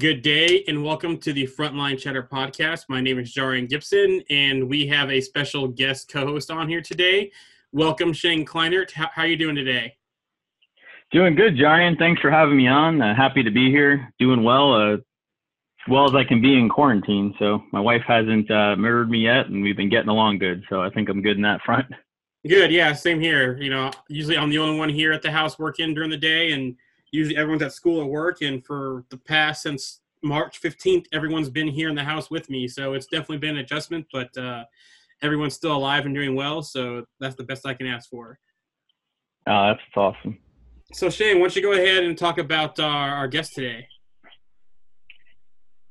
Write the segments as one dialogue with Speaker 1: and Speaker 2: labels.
Speaker 1: Good day and welcome to the Frontline Chatter podcast. My name is Jarian Gibson and we have a special guest co-host on here today. Welcome Shane Kleinert. How, how are you doing today?
Speaker 2: Doing good, Jarian. Thanks for having me on. Uh, happy to be here. Doing well, uh, as well as I can be in quarantine. So my wife hasn't uh, murdered me yet, and we've been getting along good. So I think I'm good in that front.
Speaker 1: Good, yeah, same here. You know, usually I'm the only one here at the house working during the day, and usually everyone's at school or work. And for the past since March 15th, everyone's been here in the house with me. So it's definitely been an adjustment, but uh, everyone's still alive and doing well. So that's the best I can ask for.
Speaker 2: Oh, that's awesome.
Speaker 1: So Shane, why don't you go ahead and talk about our, our guest today?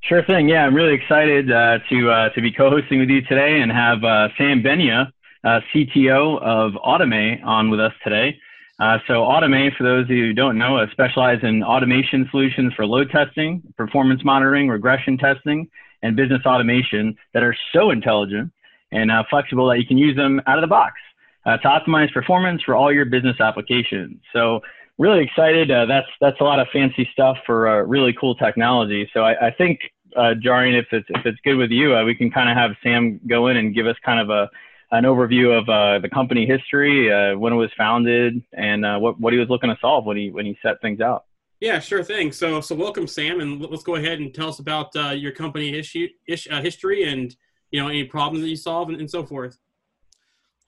Speaker 2: Sure thing. Yeah, I'm really excited uh, to uh, to be co-hosting with you today and have uh, Sam Benia, uh, CTO of Automai, on with us today. Uh, so Automai, for those of you who don't know, uh, specialize in automation solutions for load testing, performance monitoring, regression testing, and business automation that are so intelligent and uh, flexible that you can use them out of the box uh, to optimize performance for all your business applications. So really excited. Uh, that's that's a lot of fancy stuff for uh, really cool technology. So I, I think, Jarian, if it's if it's good with you, we can kind of have Sam go in and give us kind of a an overview of uh, the company history, uh, when it was founded, and uh, what what he was looking to solve when he when he set things out.
Speaker 1: Yeah, sure thing. So so welcome, Sam, and let's go ahead and tell us about uh, your company issue, ish, uh, history and you know any problems that you solve and, and so forth.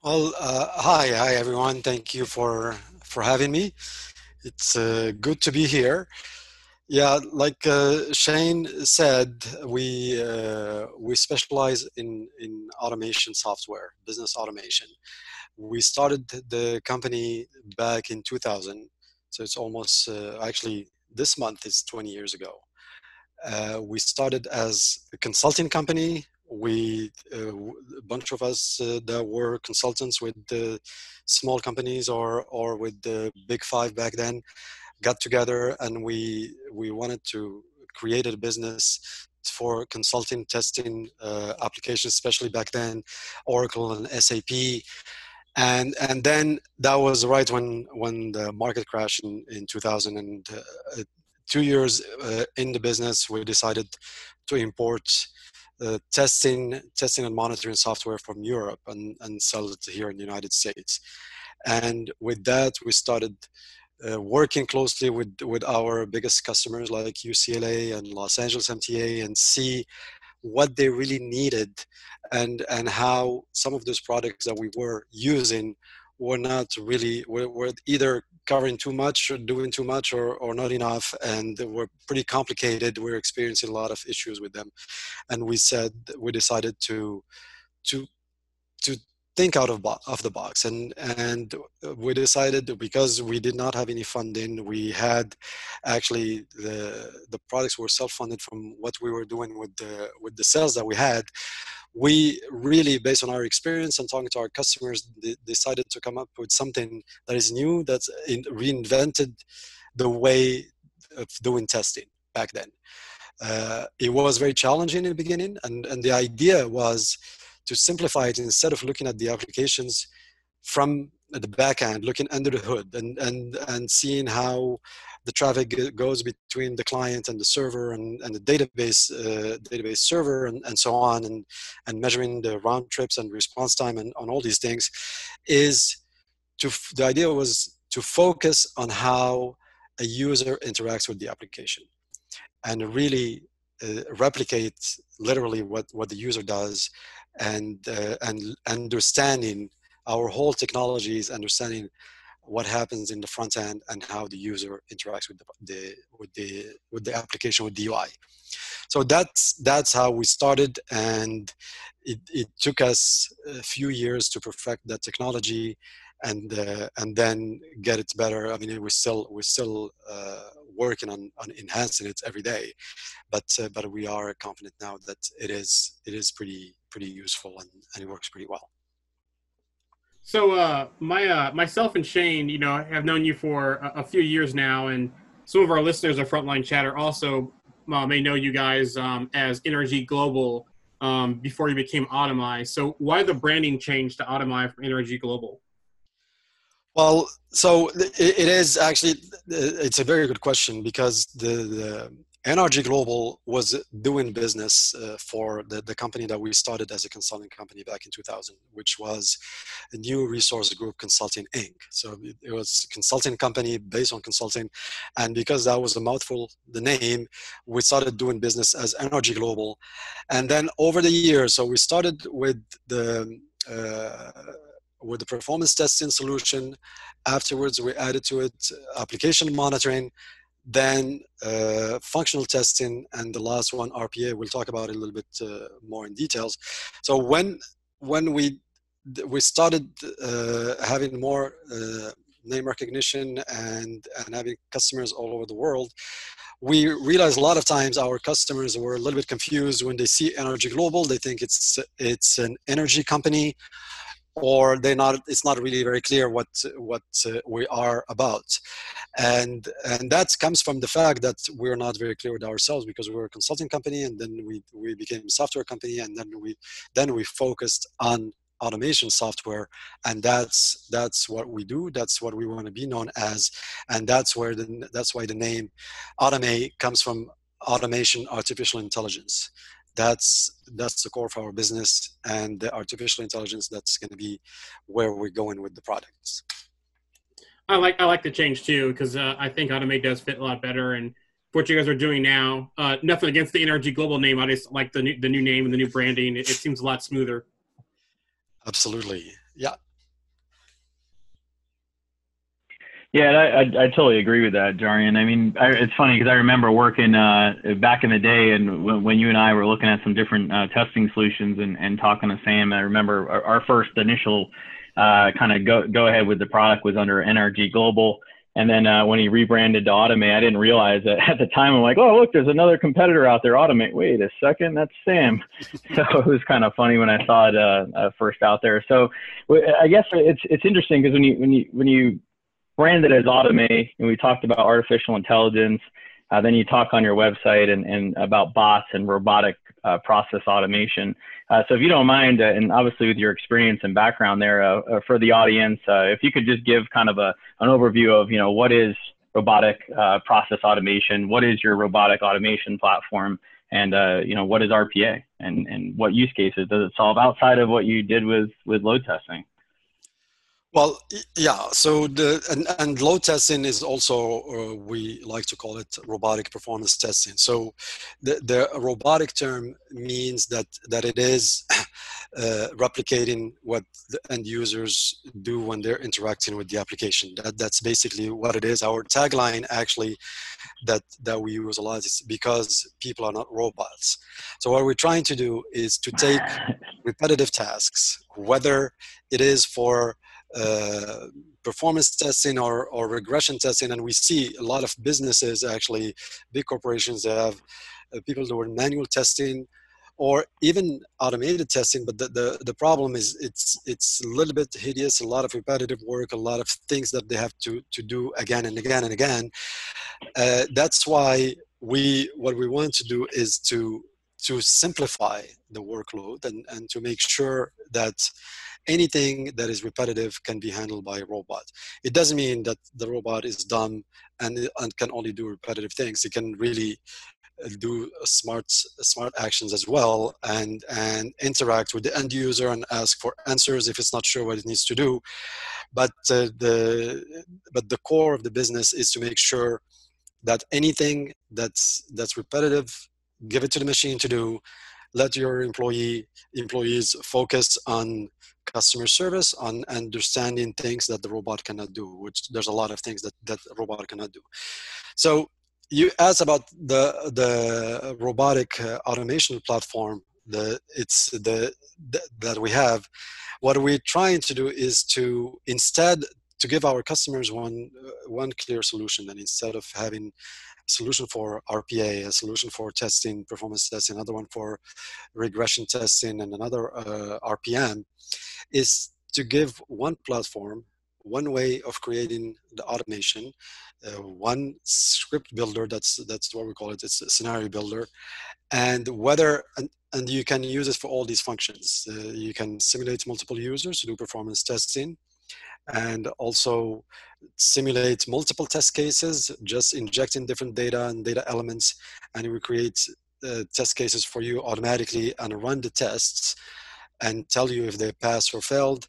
Speaker 3: Well, uh, hi, hi everyone. Thank you for for having me. It's good to be here. Yeah, like uh, Shane said, we uh, we specialize in in automation software, business automation. We started the company back in 2000, so it's almost uh, actually this month is 20 years ago. Uh, we started as a consulting company. We uh, a bunch of us uh, that were consultants with the small companies or or with the big five back then got together and we we wanted to create a business for consulting testing uh, applications especially back then oracle and sap and and then that was right when when the market crashed in in 2000 and uh, two years uh, in the business we decided to import uh, testing testing and monitoring software from europe and and sell it here in the united states. And with that we started uh, working closely with with our biggest customers like UCLA and Los Angeles MTA and see what they really needed and and how some of those products that we were using were not really were, were either covering too much or doing too much or, or not enough and were pretty complicated. We're experiencing a lot of issues with them. And we said we decided to to to think out of, bo- of the box. And and we decided because we did not have any funding we had actually the the products were self-funded from what we were doing with the with the sales that we had. We really based on our experience and talking to our customers decided to come up with something that is new that's in, reinvented the way of doing testing back then. Uh, it was very challenging in the beginning and and the idea was to simplify it instead of looking at the applications from the back end looking under the hood and and and seeing how the traffic goes between the client and the server and, and the database uh, database server and, and so on and and measuring the round trips and response time and on all these things is to the idea was to focus on how a user interacts with the application and really uh, replicate literally what what the user does and uh, and understanding our whole technology is understanding what happens in the front end and how the user interacts with the, the with the with the application with the UI. So that's that's how we started, and it, it took us a few years to perfect that technology, and uh, and then get it better. I mean, we still we still uh, working on, on enhancing it every day, but uh, but we are confident now that it is it is pretty pretty useful and, and it works pretty well.
Speaker 1: So uh, my uh, myself and Shane, you know, have known you for a, a, few years now, and some of our listeners of Frontline Chatter also uh, may know you guys um, as Energy Global um, before you became Automai. So why the branding change to Automai from NRG Global?
Speaker 3: Well, so it is actually it's a very good question because the, the NRG Global was doing business uh, for the, the company that we started as a consulting company back in 2000, which was a new resource group consulting Inc. So it was a consulting company based on consulting. And because that was a mouthful, the name, we started doing business as NRG Global. And then over the years, so we started with the uh, with the performance testing solution. Afterwards, we added to it application monitoring then uh, functional testing and the last one rpa we'll talk about it a little bit uh, more in details. So when when we we started uh, having more uh, name recognition and and having customers all over the world we realized a lot of times our customers were a little bit confused when they see Energy Global they think it's it's an energy company or they not it's not really very clear what what uh, we are about. And and that comes from the fact that we're not very clear with ourselves because we were a consulting company and then we we became a software company and then we then we focused on automation software. And that's that's what we do. That's what we want to be known as. And that's where the that's why the name Automai comes from automation artificial intelligence that's that's the core of our business and the artificial intelligence that's going to be where we're going with the products.
Speaker 1: I like i like the change too because uh, i think Automai does fit a lot better and what you guys are doing now uh, nothing against the NRG global name i just like the new the new name and the new branding. It, it seems a lot smoother.
Speaker 3: Absolutely. Yeah
Speaker 2: Yeah, I, I, I totally agree with that, Jarian. I mean, I, it's funny because I remember working uh, back in the day, and when, when you and I were looking at some different uh, testing solutions and, and talking to Sam. I remember our, our first initial uh, kind of go go ahead with the product was under NRG Global, and then uh, when he rebranded to Automai, I didn't realize that at the time. I'm like, oh look, there's another competitor out there, Automai. Wait a second, that's Sam. so it was kind of funny when I saw it uh, uh, first out there. So I guess it's it's interesting because when you when you when you branded as Automai, and we talked about artificial intelligence. Uh, then you talk on your website and, and about bots and robotic uh, process automation. Uh, so if you don't mind, uh, and obviously with your experience and background there, uh, uh, for the audience, if you could just give kind of a, an overview of, you know, what is robotic process automation? What is your robotic automation platform? And, you know, what is RPA? And, and what use cases does it solve outside of what you did with, with load testing?
Speaker 3: Well, yeah. So the and, and load testing is also uh, we like to call it robotic performance testing. So the, the robotic term means that that it is uh, replicating what the end users do when they're interacting with the application. That that's basically what it is. Our tagline actually that that we use a lot is because people are not robots. So what we're trying to do is to take repetitive tasks, whether it is for uh, performance testing or, or regression testing and we see a lot of businesses actually big corporations that have uh, people doing manual testing or even automated testing but the, the, the problem is it's it's a little bit hideous a lot of repetitive work a lot of things that they have to to do again and again and again. Uh, that's why we what we want to do is to to simplify the workload and, and to make sure that anything that is repetitive can be handled by a robot. It doesn't mean that the robot is dumb and, and can only do repetitive things. It can really uh, do smart smart actions as well and and interact with the end user and ask for answers if it's not sure what it needs to do but uh, the but the core of the business is to make sure that anything that's that's repetitive give it to the machine to do let your employee employees focus on customer service on understanding things that the robot cannot do which there's a lot of things that that robot cannot do. So you asked about the the robotic uh, automation platform the it's the, the that we have. What we're trying to do is to instead to give our customers one uh, one clear solution and instead of having solution for RPA, a solution for testing, performance testing, another one for regression testing, and another uh, RPM, is to give one platform, one way of creating the automation, uh, one script builder. That's that's what we call it. It's a scenario builder, and whether and, and you can use it for all these functions. Uh, you can simulate multiple users to do performance testing and also simulate multiple test cases, just injecting different data and data elements, and it will create uh, test cases for you automatically and run the tests and tell you if they pass or failed.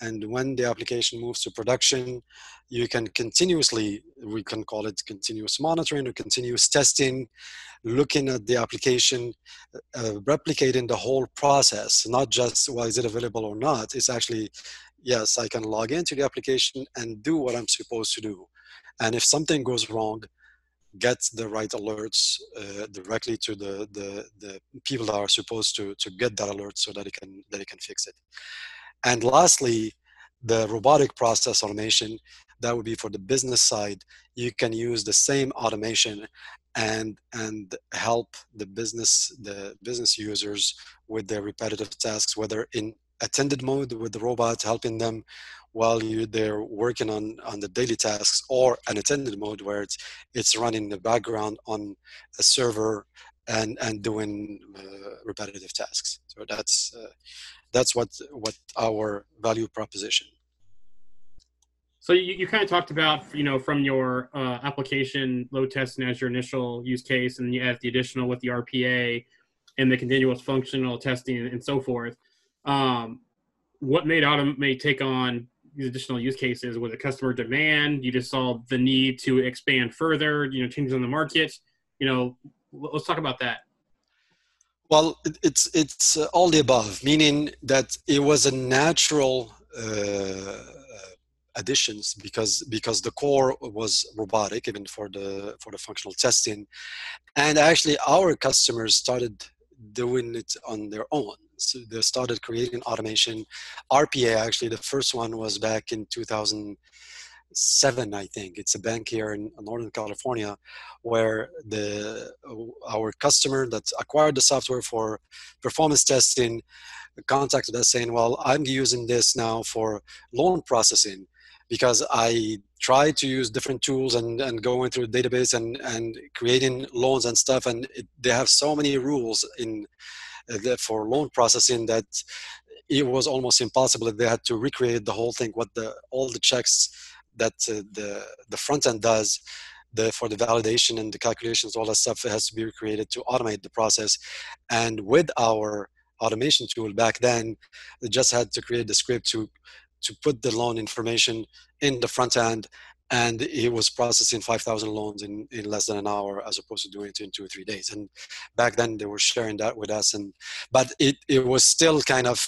Speaker 3: And when the application moves to production, you can continuously, we can call it continuous monitoring or continuous testing, looking at the application, uh, replicating the whole process, not just, well, is it available or not? It's actually yes, I can log into the application and do what I'm supposed to do. And if something goes wrong, get the right alerts uh, directly to the, the, the people that are supposed to, to get that alert so that it can, that it can fix it. And lastly, the robotic process automation, that would be for the business side. You can use the same automation and and help the business the business users with their repetitive tasks whether in attended mode with the robot helping them while you they're working on on the daily tasks or an attended mode where it's it's running in the background on a server and and doing uh, repetitive tasks. So that's uh, that's what what our value proposition.
Speaker 1: So you, you kind of talked about you know from your uh, application load testing as your initial use case and you add the additional with the rpa and the continuous functional testing and so forth um, what made Automai take on these additional use cases? Was it customer demand? You just saw the need to expand further, you know, changes in the market. You know, let's talk about that.
Speaker 3: Well, it's it's uh, all the above, meaning that it was a natural uh, additions because because the core was robotic, even for the for the functional testing, and actually our customers started doing it on their own they started creating automation. RPA actually, the first one was back in 2007, I think. It's a bank here in Northern California, where the our customer that acquired the software for performance testing contacted us saying, "Well, I'm using this now for loan processing." because I tried to use different tools and, and going through database and, and creating loans and stuff. And it, they have so many rules in for loan processing that it was almost impossible. They had to recreate the whole thing, what the all the checks that uh, the the front end does. The, for the validation and the calculations, all that stuff has to be recreated to automate the process. And with our automation tool back then, they just had to create the script to to put the loan information in the front end and he was processing 5000 loans in, in less than an hour as opposed to doing it in two or three days. And back then they were sharing that with us and but it, it was still kind of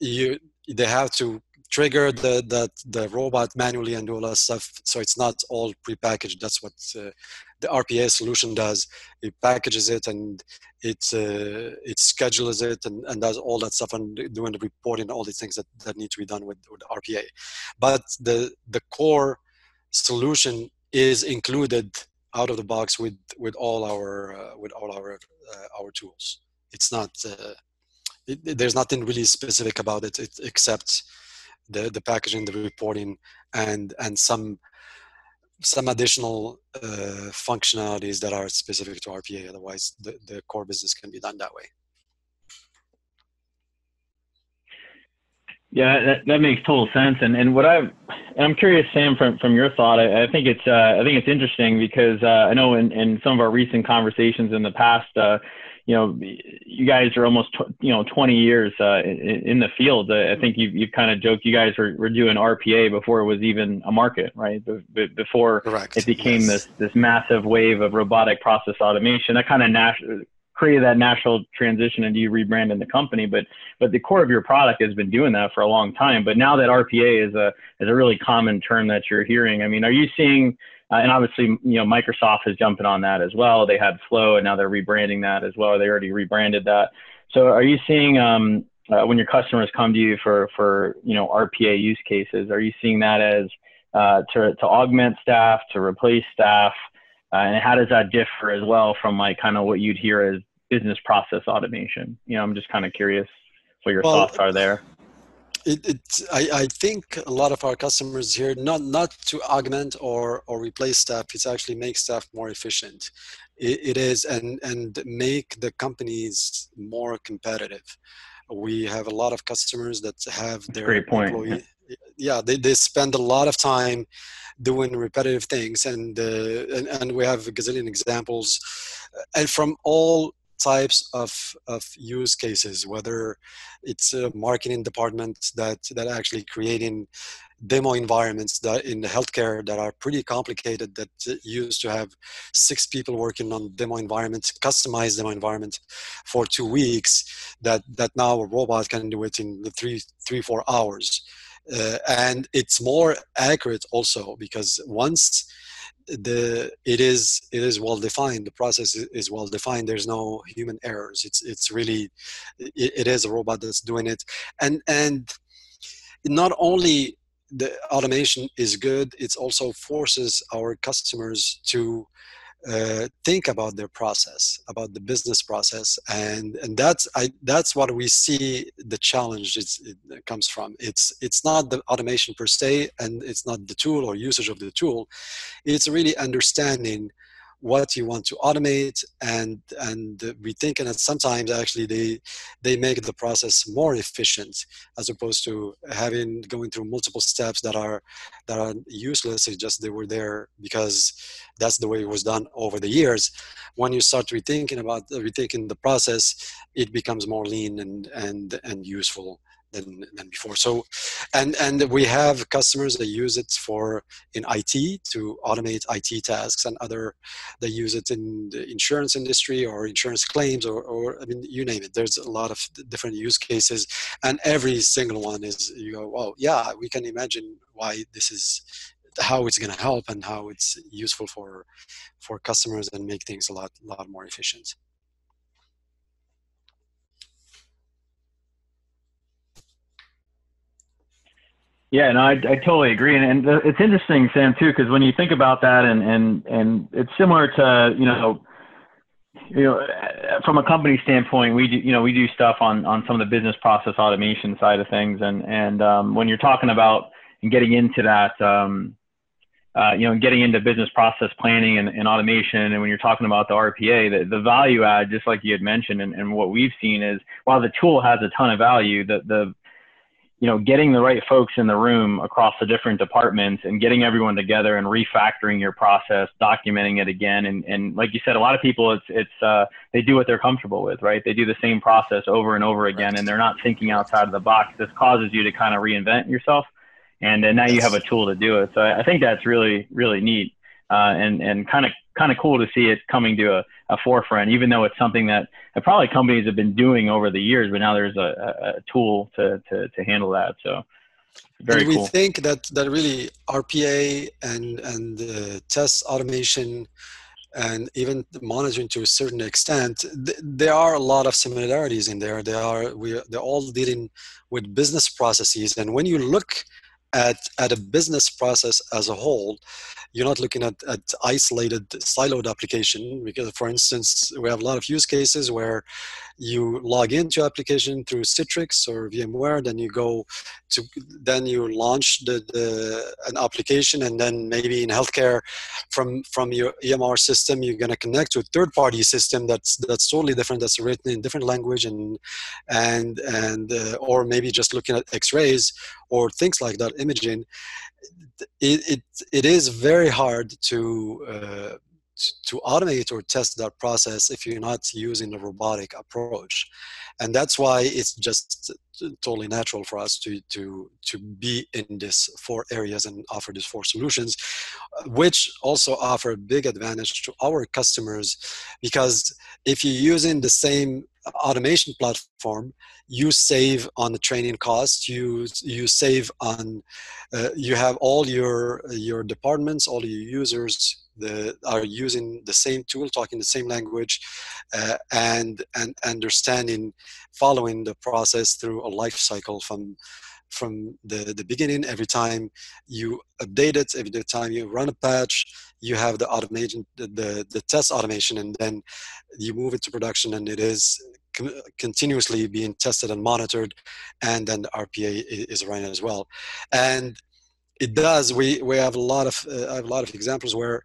Speaker 3: you they have to trigger the, the the robot manually and do all that stuff. So it's not all prepackaged. That's what uh, the rpa solution does. It packages it and it uh, it schedules it and, and does all that stuff and doing the reporting all the things that, that need to be done with, with rpa but the the core solution is included out of the box with with all our uh, with all our uh, our tools. It's not uh, it, there's nothing really specific about it, it, except the the packaging, the reporting, and and some some additional uh, functionalities that are specific to RPA. Otherwise, the, the core business can be done that way.
Speaker 2: Yeah, that, that makes total sense. And and what I I'm curious, Sam, from from your thought, I, I think it's uh, I think it's interesting because uh, I know in, in some of our recent conversations in the past, uh, you know, you guys are almost tw- you know 20 years uh, in, in, the field. I think you you kind of joked you guys were, were doing RPA before it was even a market, right? Be- before
Speaker 3: Correct.
Speaker 2: it became
Speaker 3: yes.
Speaker 2: this this massive wave of robotic process automation. That kind of nat- created that natural transition and you rebranding the company. But but the core of your product has been doing that for a long time. But now that RPA is a is a really common term that you're hearing. I mean, are you seeing uh, and obviously, you know, Microsoft is jumping on that as well. They had Flow, and now they're rebranding that as well. They already rebranded that. So, are you seeing um, uh, when your customers come to you for for you know RPA use cases? Are you seeing that as uh, to to augment staff, to replace staff, uh, and how does that differ as well from like kind of what you'd hear as business process automation? You know, I'm just kind of curious what your well, thoughts are there.
Speaker 3: It, it I, I think a lot of our customers here not not to augment or or replace staff it's actually make staff more efficient it, it is and and make the companies more competitive we have a lot of customers that have their
Speaker 2: Great point.
Speaker 3: employee, yeah they, they spend a lot of time doing repetitive things and uh, and, and we have a gazillion examples and from all types of, of use cases, whether it's a marketing department that, that actually creating demo environments that in healthcare that are pretty complicated that used to have six people working on demo environments customized demo environment for two weeks that that now a robot can do it in three three four hours. Uh, and it's more accurate also because once the it is it is well defined. The process is well defined. There's no human errors. It's it's really it, it is a robot that's doing it. And and not only the automation is good it also forces our customers to uh, think about their process, about the business process, and and that's I that's what we see the challenge it comes from. It's it's not the automation per se, and it's not the tool or usage of the tool. It's really understanding what you want to automate and and we thinking that sometimes actually they they make the process more efficient as opposed to having going through multiple steps that are that are useless it's just they were there because that's the way it was done over the years. When you start rethinking about rethinking the process it becomes more lean and and and useful than, than before. So, and and we have customers that use it for in IT to automate IT tasks, and other they use it in the insurance industry or insurance claims, or, or I mean, you name it. There's a lot of different use cases, and every single one is you go, oh yeah, we can imagine why this is how it's going to help and how it's useful for for customers and make things a lot lot more efficient.
Speaker 2: Yeah, no, I, I totally agree, and, and it's interesting, Sam, too, because when you think about that, and and and it's similar to you know, you know, from a company standpoint, we do you know we do stuff on on some of the business process automation side of things, and and um, when you're talking about and getting into that, um, uh, you know, getting into business process planning and, and, automation, and when you're talking about the RPA, the, the value add, just like you had mentioned, and, and what we've seen is while the tool has a ton of value, the the you know, getting the right folks in the room across the different departments and getting everyone together and refactoring your process, documenting it again. And, and like you said, a lot of people, it's, it's, uh, they do what they're comfortable with, right? They do the same process over and over again, and they're not thinking outside of the box. This causes you to kind of reinvent yourself. And, and now you have a tool to do it. So I, I think that's really, really neat. Uh, and, and kind of, kind of cool to see it coming to a, a forefront, even though it's something that probably companies have been doing over the years, but now there's a, a tool to, to, to handle that. So very
Speaker 3: and we
Speaker 2: cool.
Speaker 3: think that, that really RPA and, and uh, test automation and even monitoring to a certain extent, th- there are a lot of similarities in there. They are we they're all dealing with business processes, and when you look at at a business process as a whole, you're not looking at, at isolated siloed application because for instance we have a lot of use cases where you log into application through citrix or vmware then you go to then you launch the, the an application and then maybe in healthcare from from your emr system you're to connect to a third party system that's that's totally different that's written in different language and and and uh, or maybe just looking at x-rays or things like that imaging. It, it, it is very hard to, uh, to automate or test that process if you're not using a robotic approach. And that's why it's just totally natural for us to to to be in this four areas and offer these four solutions which also offer a big advantage to our customers because if you're using the same automation platform you save on the training costs you you save on uh, you have all your your departments all your users the, are using the same tool talking the same language uh, and and understanding following the process through a life cycle from from the, the beginning. Every time you update it every time you run a patch you have the automation the, the, the test automation and then you move it to production and it is continuously being tested and monitored and then the rpa is running as well. And it does we we have a lot of uh, I have a lot of examples where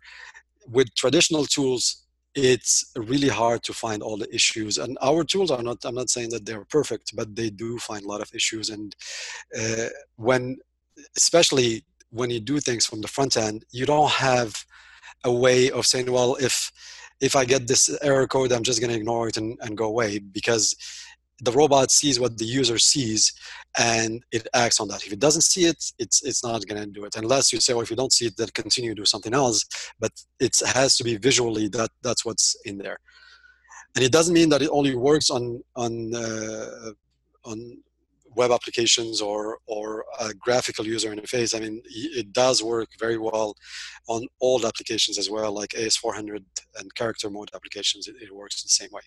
Speaker 3: with traditional tools it's really hard to find all the issues. And our tools are not i'm not saying that they're perfect but they do find a lot of issues. And uh, when especially when you do things from the front end, you don't have a way of saying, well, if if I get this error code, I'm just going to ignore it and, and go away because the robot sees what the user sees and it acts on that. If it doesn't see it, it's it's not going to do it unless you say, well, if you don't see it, then continue to do something else. But it has to be visually that that's what's in there, and it doesn't mean that it only works on on uh, on web applications or or a graphical user interface. I mean, it does work very well on old applications as well, like AS400 and character mode applications. It, it works the same way.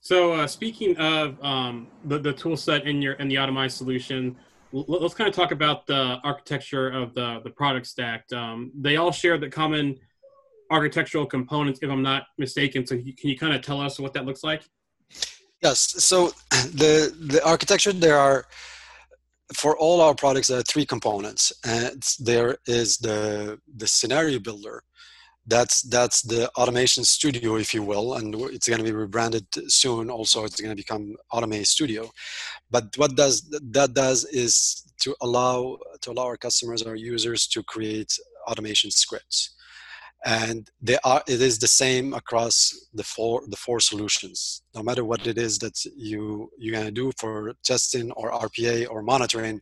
Speaker 1: So uh, speaking of um, the the tool set in your in the Automai solution, let's kind of talk about the architecture of the the product stack. Um, they all share the common architectural components, if I'm not mistaken. So can you kind of tell us what that looks like?
Speaker 3: Yes. So the the architecture there are for all our products there are three components, and there is the the scenario builder that's that's the automation studio if you will and it's going to be rebranded soon also it's going to become Automai studio but what does that does is to allow to allow our customers our users to create automation scripts and they are it is the same across the four the four solutions. No matter what it is that you you're going to do for testing or rpa or monitoring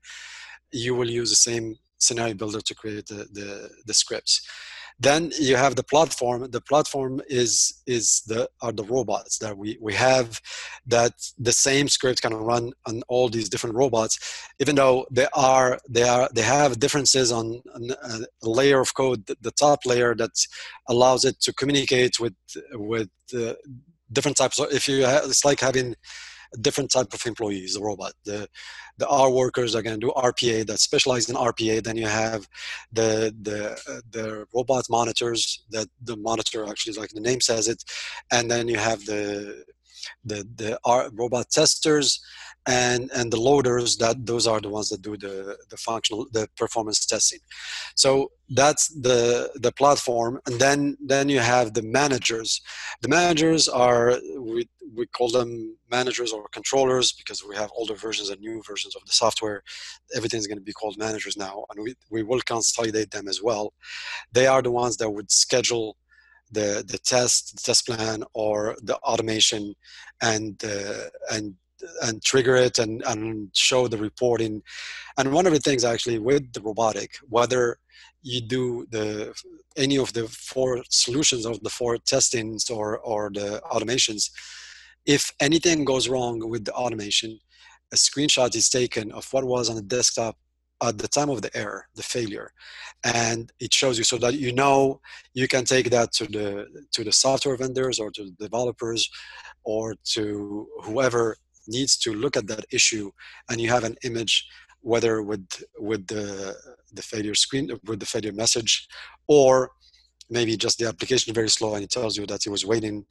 Speaker 3: you will use the same scenario builder to create the the, the scripts then you have the platform. The platform is is the are the robots that we we have that the same script can run on all these different robots even though they are they are they have differences on, on a layer of code the top layer that allows it to communicate with with uh, different types of if you have, it's like having different type of employees, the robot. The the R workers are going to do RPA that specialize in RPA. Then you have the the uh, the robot monitors that the monitor actually like the name says it, and then you have the the the robot testers and and the loaders that those are the ones that do the the functional the performance testing. So that's the the platform. And then then you have the managers. The managers are we, we call them managers or controllers because we have older versions and new versions of the software. Everything's going to be called managers now and we, we will consolidate them as well. They are the ones that would schedule the the test the test plan or the automation and uh, and and trigger it and, and show the reporting. And one of the things actually with the robotic, whether you do the any of the four solutions of the four testings or or the automations, if anything goes wrong with the automation, a screenshot is taken of what was on the desktop at the time of the error, the failure, and it shows you so that you know you can take that to the to the software vendors or to the developers or to whoever needs to look at that issue and you have an image whether with with the the failure screen with the failure message or maybe just the application very slow and it tells you that it was waiting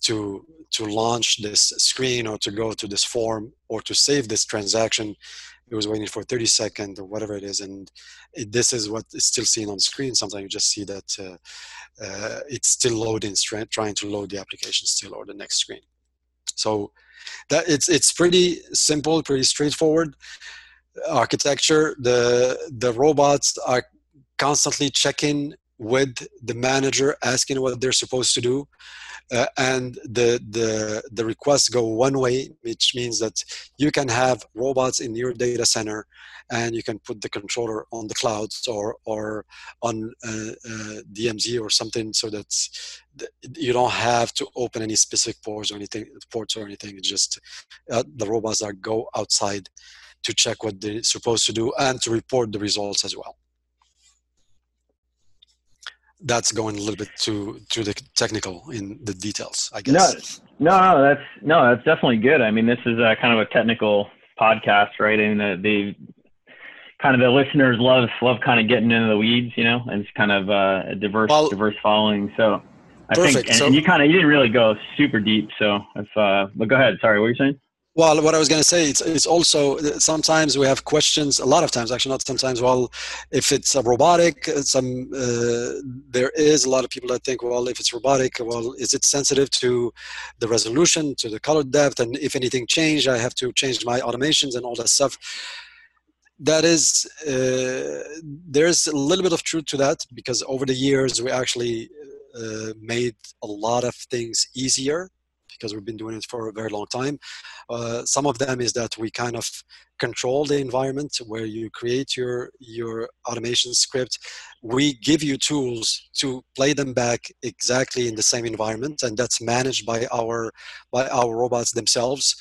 Speaker 3: to to launch this screen or to go to this form or to save this transaction it was waiting for 30 seconds or whatever it is and it, this is what is still seen on screen sometimes you just see that uh, uh, it's still loading trying to load the application still or the next screen so that it's it's pretty simple, pretty straightforward architecture. The the robots are constantly checking with the manager, asking what they're supposed to do. Uh, and the, the the requests go one way, which means that you can have robots in your data center, and you can put the controller on the clouds or or on uh, uh, DMZ or something, so that you don't have to open any specific ports or anything ports or anything. It's just uh, the robots that go outside to check what they're supposed to do and to report the results as well that's going a little bit too to the technical in the details i
Speaker 2: guess no no no that's no that's definitely good. I mean this is a kind of a technical podcast right? And the, the kind of the listeners love love kind of getting into the weeds you know and it's kind of uh, a diverse well, diverse following. So i perfect. think and, so, and you kind of you didn't really go super deep so if uh but go ahead. Sorry what were you saying
Speaker 3: well, what I was going to say, it's, it's also sometimes we have questions. A lot of times, actually, not sometimes. Well, if it's a robotic, uh, some uh, there is a lot of people that think, well, if it's robotic, well, is it sensitive to the resolution, to the color depth, and if anything changed, I have to change my automations and all that stuff. that is uh, there's a little bit of truth to that because over the years we actually uh, made a lot of things easier because we've been doing it for a very long time. Uh, some of them is that we kind of control the environment where you create your your automation script. We give you tools to play them back exactly in the same environment, and that's managed by our by our robots themselves.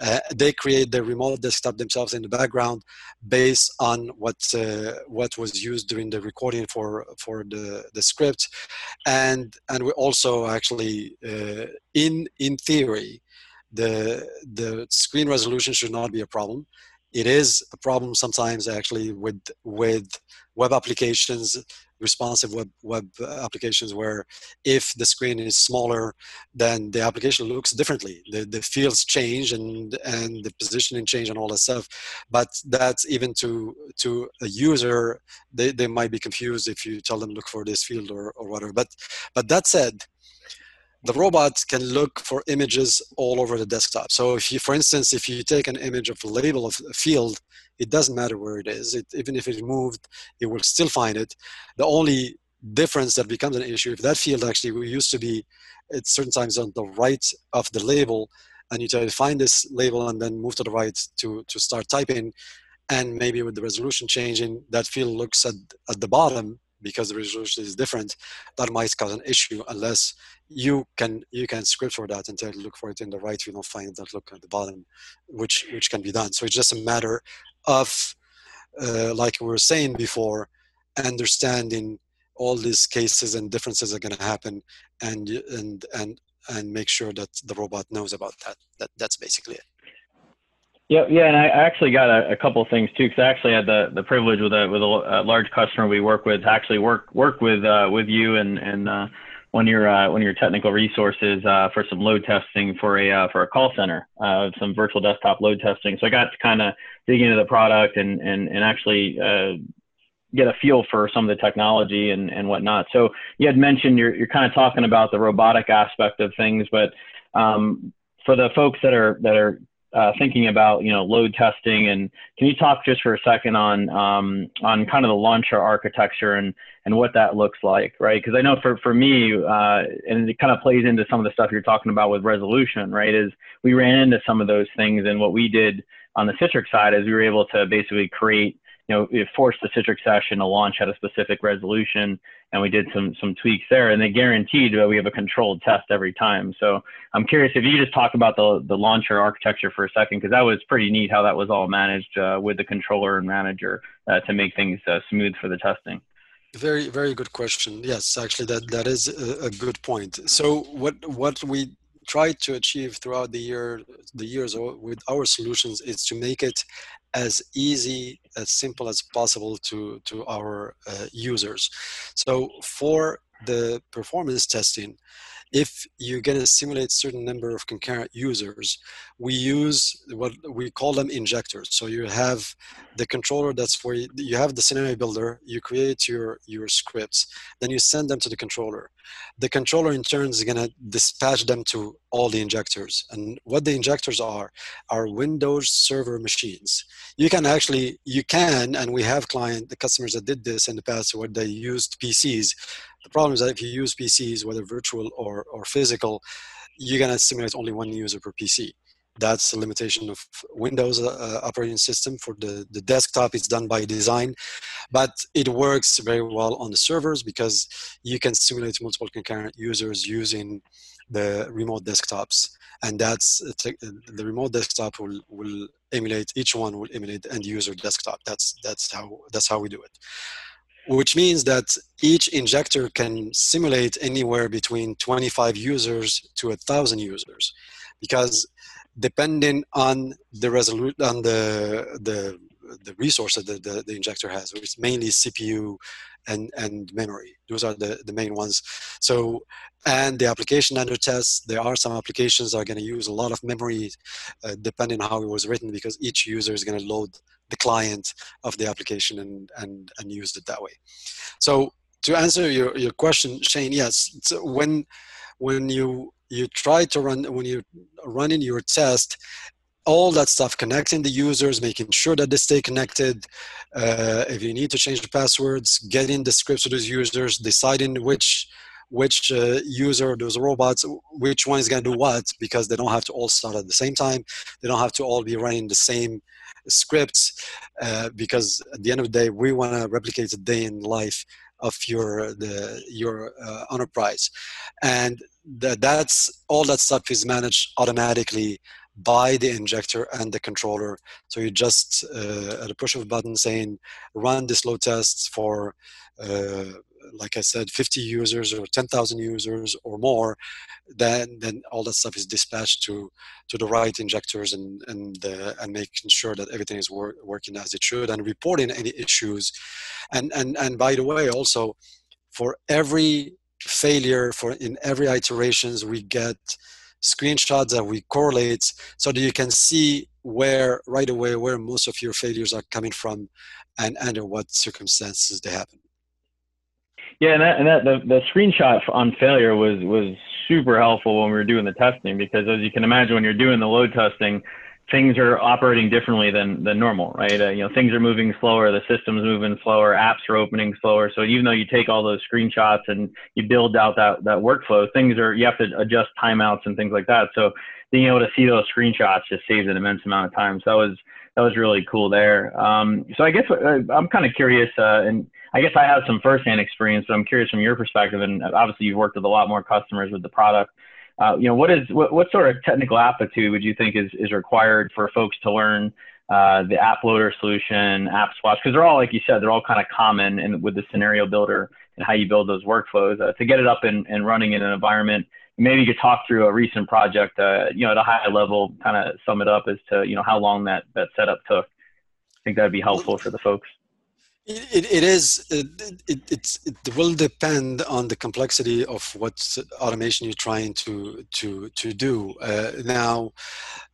Speaker 3: Uh, they create the remote desktop themselves in the background based on what uh, what was used during the recording for for the the script, and and we also actually uh, in in theory the the screen resolution should not be a problem it is a problem sometimes actually with with web applications responsive web web applications where if the screen is smaller then the application looks differently. The, the fields change and and the positioning change and all that stuff but that's even to to a user they, they might be confused if you tell them look for this field or, or whatever but but that said the robot can look for images all over the desktop. So if you, for instance, if you take an image of a label of a field, it doesn't matter where it is. It, even if it moved, it will still find it. The only difference that becomes an issue if that field actually used to be at certain times on the right of the label, and you try to find this label and then move to the right to to start typing, and maybe with the resolution changing, that field looks at at the bottom because the resolution is different, that might cause an issue unless you can you can script for that and tell look for it in the right you don't find that look at the bottom, which which can be done. So it's just a matter of uh, like we were saying before, understanding all these cases and differences are going to happen, and and and and make sure that the robot knows about that. That that's basically it.
Speaker 2: Yeah, yeah, and I actually got a, a couple things too, because I actually had the, the privilege with a with a, a, large customer we work with actually work work with uh, with you and and uh, one of your uh, one of your technical resources uh, for some load testing for a uh, for a call center, uh, some virtual desktop load testing. So I got to kind of dig into the product and and and actually get a feel for some of the technology and and whatnot. So you had mentioned you're you're kind of talking about the robotic aspect of things, but um, for the folks that are that are uh, thinking about you know load testing. And can you talk just for a second on um, on kind of the launcher architecture and and what that looks like right? Because I know for for me uh, and it kind of plays into some of the stuff you're talking about with resolution right is we ran into some of those things. And what we did on the Citrix side is we were able to basically create you know, it forced the Citrix session to launch at a specific resolution, and we did some some tweaks there, and they guaranteed that we have a controlled test every time. So I'm curious if you just talk about the the launcher architecture for a second, because that was pretty neat how that was all managed uh, with the controller and manager uh, to make things uh, smooth for the testing.
Speaker 3: Very very good question. Yes, actually that that is a, a good point. So what what we tried to achieve throughout the year the years with our solutions is to make it as easy as simple as possible to to our uh, users. So for the performance testing if you're going to simulate certain number of concurrent users we use what we call them injectors. So you have the controller that's where you, you, have the scenario builder you create your your scripts then you send them to the controller. The controller in turn is going to dispatch them to all the injectors. And what the injectors are are windows server machines. You can actually you can and we have client the customers that did this in the past where they used pcs the problem is that if you use PCs, whether virtual or, or physical, you're going to simulate only one user per PC. That's the limitation of Windows uh, operating system. For the, the desktop, it's done by design, but it works very well on the servers because you can simulate multiple concurrent users using the remote desktops. And that's the remote desktop will, will emulate each one will emulate end user desktop. That's that's how that's how we do it which means that each injector can simulate anywhere between 25 users to a thousand users. Because depending on the resolution on the the the resource that the, the, the, injector has which is mainly cpu and and memory. Those are the, the main ones. So and the application under test there are some applications that are going to use a lot of memory uh, depending on how it was written because each user is going to load the client of the application and, and, and used it that way. So to answer your, your question, Shane, yes, so when, when you, you try to run, when you're running your test, all that stuff connecting the users making sure that they stay connected uh, if you need to change the passwords getting the scripts to those users deciding which which uh, user those robots which one is going to do what because they don't have to all start at the same time they don't have to all be running the same scripts uh, because at the end of the day we want to replicate the day in life of your the your uh, enterprise and that that's all that stuff is managed automatically by the injector and the controller. So you just uh, at a push of a button saying run this load test for, uh, like I said, 50 users or 10,000 users or more, then then all that stuff is dispatched to to the right injectors and and uh, and making sure that everything is wor- working as it should and reporting any issues. And and and by the way, also for every failure for in every iterations we get screenshots that we correlate so that you can see where right away where most of your failures are coming from and under what circumstances they happen
Speaker 2: yeah and that, and that the, the screenshot on failure was was super helpful when we were doing the testing because as you can imagine when you're doing the load testing things are operating differently than than normal, right? Uh, you know, things are moving slower, the system's moving slower, apps are opening slower. So even though you take all those screenshots and you build out that that workflow, things are you have to adjust timeouts and things like that. So being able to see those screenshots just saves an immense amount of time. So that was that was really cool there. Um, so I guess uh, I'm kind of curious, uh, and I guess I have some firsthand experience, but I'm curious from your perspective. And obviously, you've worked with a lot more customers with the product uh, you know, what is what, what sort of technical aptitude would you think is, is required for folks to learn uh, the AppLoader solution, app swaps? Because they're all, like you said, they're all kind of common in, with the scenario builder and how you build those workflows uh, to get it up and, and running in an environment. Maybe you could talk through a recent project, uh, you know, at a high level, kind of sum it up as to, you know, how long that, that setup took. I think that'd be helpful for the folks.
Speaker 3: It, it is it, it, it will depend on the complexity of what automation you're trying to to to do uh, now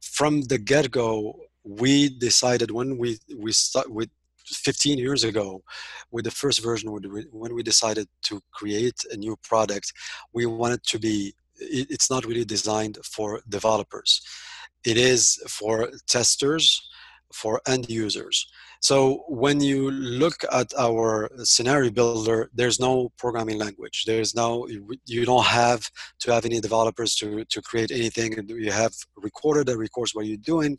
Speaker 3: from the get-go we decided when we we start with 15 years ago with the first version when we decided to create a new product we wanted to be it's not really designed for developers it is for testers for end users so when you look at our scenario builder, there's no programming language. There's no, you don't have to have any developers to, to create anything. You have recorder that records what you're doing,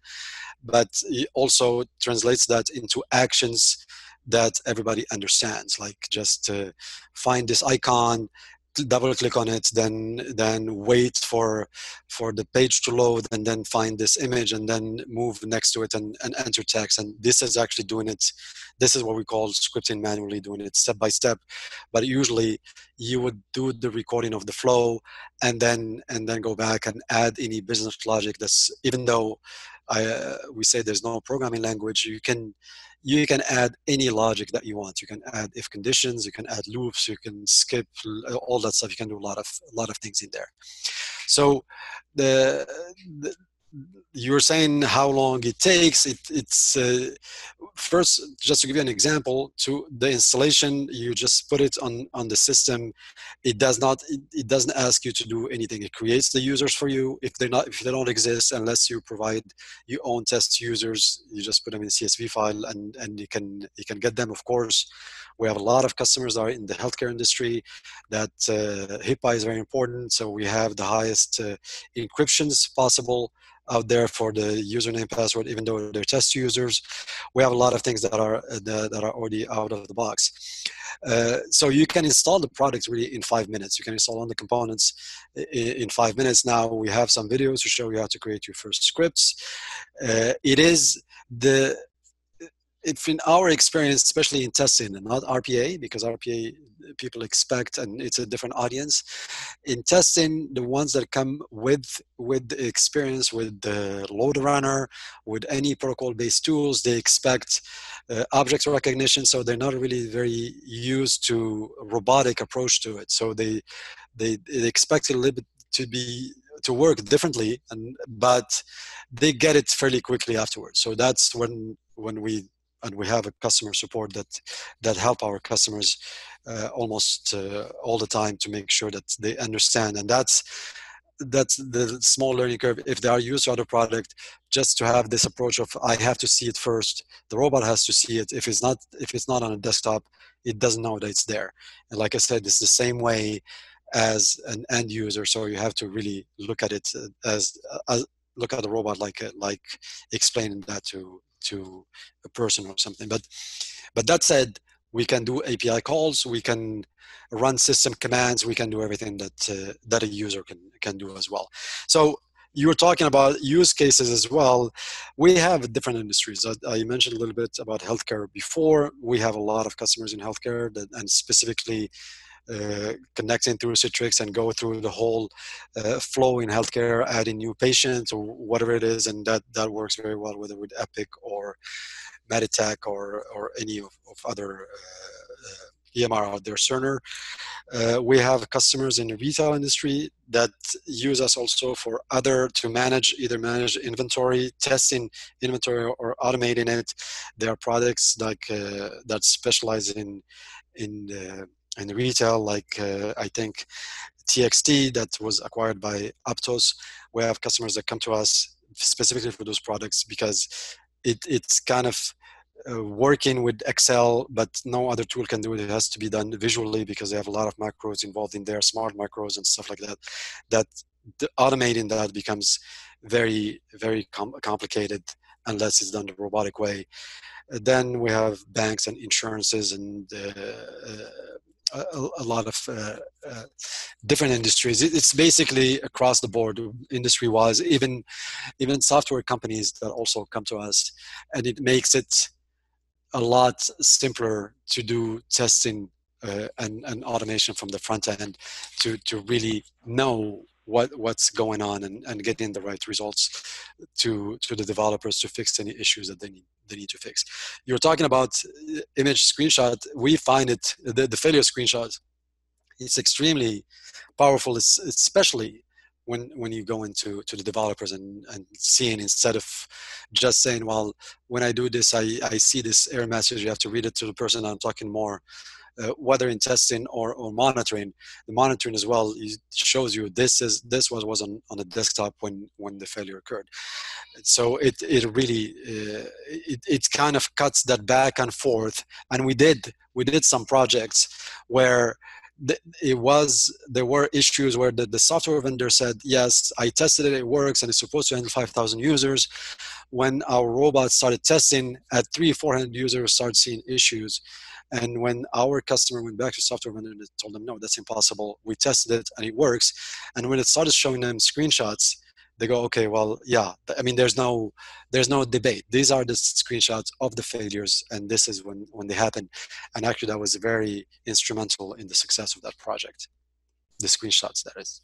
Speaker 3: but it also translates that into actions that everybody understands, like just uh, find this icon, double click on it then then wait for for the page to load and then find this image and then move next to it and, and enter text. And this is actually doing it this is what we call scripting manually doing it step by step. But usually you would do the recording of the flow and then and then go back and add any business logic that's even though I, uh, we say there's no programming language you can you can add any logic that you want. You can add if conditions, you can add loops, you can skip all that stuff. You can do a lot of a lot of things in there. So the, the you were saying how long it takes it, it's uh, first just to give you an example to the installation you just put it on on the system. It does not it, it, doesn't ask you to do anything. It creates the users for you. If they're not if they don't exist unless you provide your own test users you just put them in csv file and and you can you can get them. Of course we have a lot of customers that are in the healthcare industry that uh, HIPAA is very important. So we have the highest uh, encryptions possible out there for the username password even though they're test users. We have a lot of things that are uh, that are already out of the box. Uh, so you can install the product really in five minutes. You can install all the components in, five minutes. Now we have some videos to show you how to create your first scripts. Uh, it is the if in our experience, especially in testing and not RPA, because RPA people expect and it's a different audience. In testing, the ones that come with with the experience with the LoadRunner, with any protocol-based tools, they expect uh, object recognition, so they're not really very used to robotic approach to it. So they they, they expect a little bit to be to work differently and but they get it fairly quickly afterwards so that's when when we and we have a customer support that that help our customers uh, almost uh, all the time to make sure that they understand. And that's that's the small learning curve. If they are used to other product just to have this approach of i have to see it first the robot has to see it. If it's not if it's not on a desktop it doesn't know that it's there. And like i said it's the same way as an end user so you have to really look at it as, as look at the robot like like explaining that to to a person or something. But but that said we can do api calls we can run system commands we can do everything that uh, that a user can can do as well. So you were talking about use cases as well. We have different industries. I, I mentioned a little bit about healthcare before. We have a lot of customers in healthcare that, and specifically uh, connecting through Citrix and go through the whole uh, flow in healthcare, adding new patients or whatever it is, and that that works very well, whether with Epic or Meditech or or any of, of other uh, EMR out there, Cerner. Uh, we have customers in the retail industry that use us also for other to manage either manage inventory, testing inventory, or automating it. There are products like uh, that specialize in in uh, in retail, like uh, I think TXT that was acquired by Aptos. We have customers that come to us specifically for those products because it, it's kind of uh, working with Excel, but no other tool can do it. It has to be done visually because they have a lot of macros involved in there, smart macros and stuff like that. That automating that becomes very, very com- complicated unless it's done the robotic way. then we have banks and insurances and uh, uh a, a lot of uh, uh, different industries. It's basically across the board, industry-wise. Even even software companies that also come to us, and it makes it a lot simpler to do testing uh, and, and automation from the front end to to really know what what's going on and, and getting the right results to to the developers to fix any issues that they need they need to fix. You're talking about uh, image screenshot. We find it the, the failure screenshot. It's extremely powerful, especially when when you go into to the developers and and seeing instead of just saying, well, when I do this, I I see this error message. You have to read it to the person. I'm talking more uh, whether in testing or, or monitoring. The monitoring as well shows you this is this was was on, on the desktop when when the failure occurred. So it it really uh, it, it kind of cuts that back and forth. And we did we did some projects where it was there were issues where the, the software vendor said yes i tested it it works and it's supposed to handle 5000 users. When our robot started testing at 3 400 users started seeing issues and when our customer went back to software vendor and told them, no, that's impossible, we tested it and it works. And when it started showing them screenshots, they go, okay, well, yeah. I mean, there's no, there's no debate. These are the screenshots of the failures, and this is when when they happen. And actually, that was very instrumental in the success of that project. The screenshots, that is.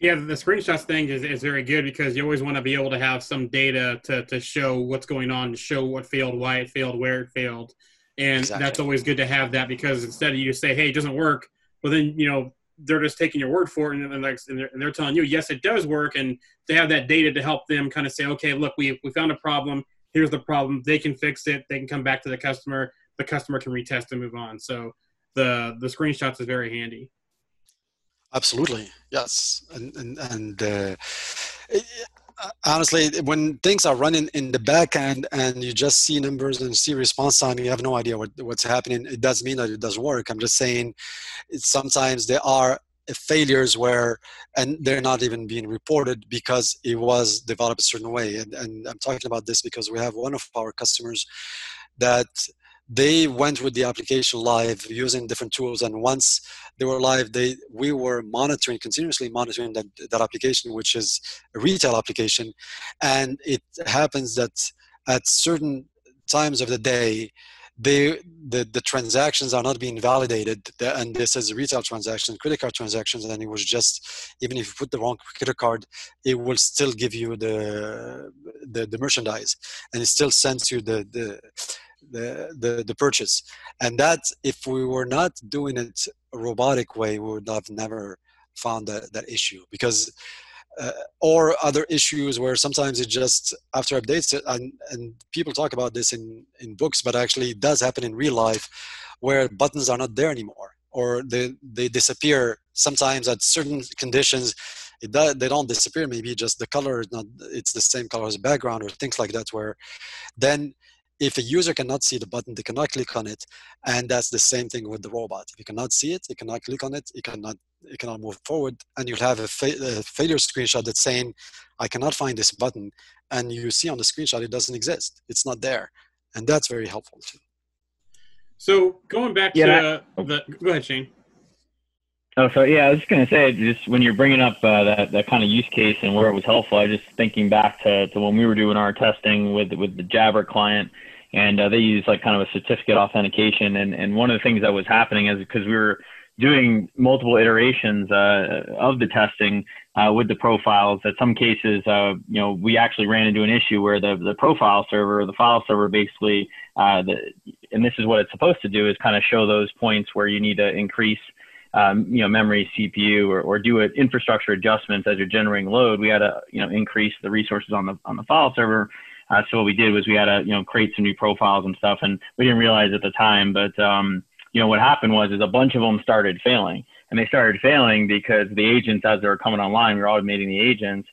Speaker 1: Yeah, the screenshots thing is, is very good because you always want to be able to have some data to, to show what's going on, to show what failed, why it failed, where it failed and exactly. that's always good to have that because instead of you say hey it doesn't work well then you know they're just taking your word for it and, like, and, they're, and they're telling you yes it does work and they have that data to help them kind of say okay look we, we found a problem. Here's the problem. They can fix it. They can come back to the customer. The customer can retest and move on. So the the screenshots is very handy.
Speaker 3: Absolutely. Yes. And and, and uh, honestly, when things are running in the back end and you just see numbers and see response time, you have no idea what, what's happening. It does mean that it does work. I'm just saying sometimes there are failures where and they're not even being reported because it was developed a certain way and, and i'm talking about this because we have one of our customers that they went with the application live using different tools and once they were live they we were monitoring continuously monitoring that, that application which is a retail application. And it happens that at certain times of the day they the, the transactions are not being validated. And this is a retail transaction credit card transactions and it was just even if you put the wrong credit card it will still give you the the, the merchandise. And it still sends you the the the, the, the purchase. And that, if we were not doing it a robotic way, we would have never found that, that issue because uh, or other issues where sometimes it just after updates and, and people talk about this in, in books but actually it does happen in real life where buttons are not there anymore or they, they disappear sometimes at certain conditions it does, they don't disappear. Maybe just the color is not it's the same color as background or things like that. Where then if a user cannot see the button, they cannot click on it, and that's the same thing with the robot. If you cannot see it, you cannot click on it, you cannot you cannot move forward, and you'll have a, fa- a failure screenshot that's saying, "I cannot find this button," and you see on the screenshot it doesn't exist, it's not there, and that's very helpful too.
Speaker 1: So going back yeah, to that, the, go ahead, Shane.
Speaker 2: Oh, so yeah, I was just gonna say, just when you're bringing up uh, that that kind of use case and where it was helpful, I was just thinking back to, to when we were doing our testing with with the Jabber client, and uh, they use like kind of a certificate authentication. And, and one of the things that was happening is because we were doing multiple iterations uh, of the testing uh, with the profiles. That some cases, uh, you know, we actually ran into an issue where the the profile server, the file server, basically, uh, the, and this is what it's supposed to do is kind of show those points where you need to increase. Um, you know, memory, CPU, or, or do an infrastructure adjustments as you're generating load. We had to, you know, increase the resources on the on the file server uh, so what we did was we had to, you know, create some new profiles and stuff, and we didn't realize at the time, but um, you know, what happened was is a bunch of them started failing, and they started failing because the agents, as they were coming online, we were automating the agents.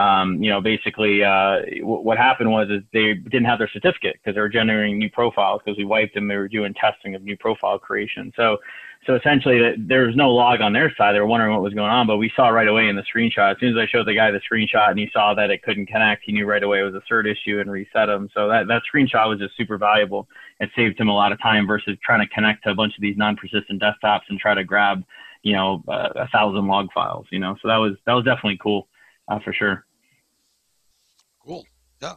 Speaker 2: Um, you know, basically, uh, w- what happened was is they didn't have their certificate because they were generating new profiles because we wiped them. They were doing testing of new profile creation. So so essentially, there was no log on their side. They were wondering what was going on, but we saw right away in the screenshot. As soon as I showed the guy the screenshot and he saw that it couldn't connect, he knew right away it was a third issue and reset him. So that, that screenshot was just super valuable. It saved him a lot of time versus trying to connect to a bunch of these non-persistent desktops and try to grab, you know, uh, a thousand log files. You know, so that was that was definitely cool uh, for sure.
Speaker 3: Yeah.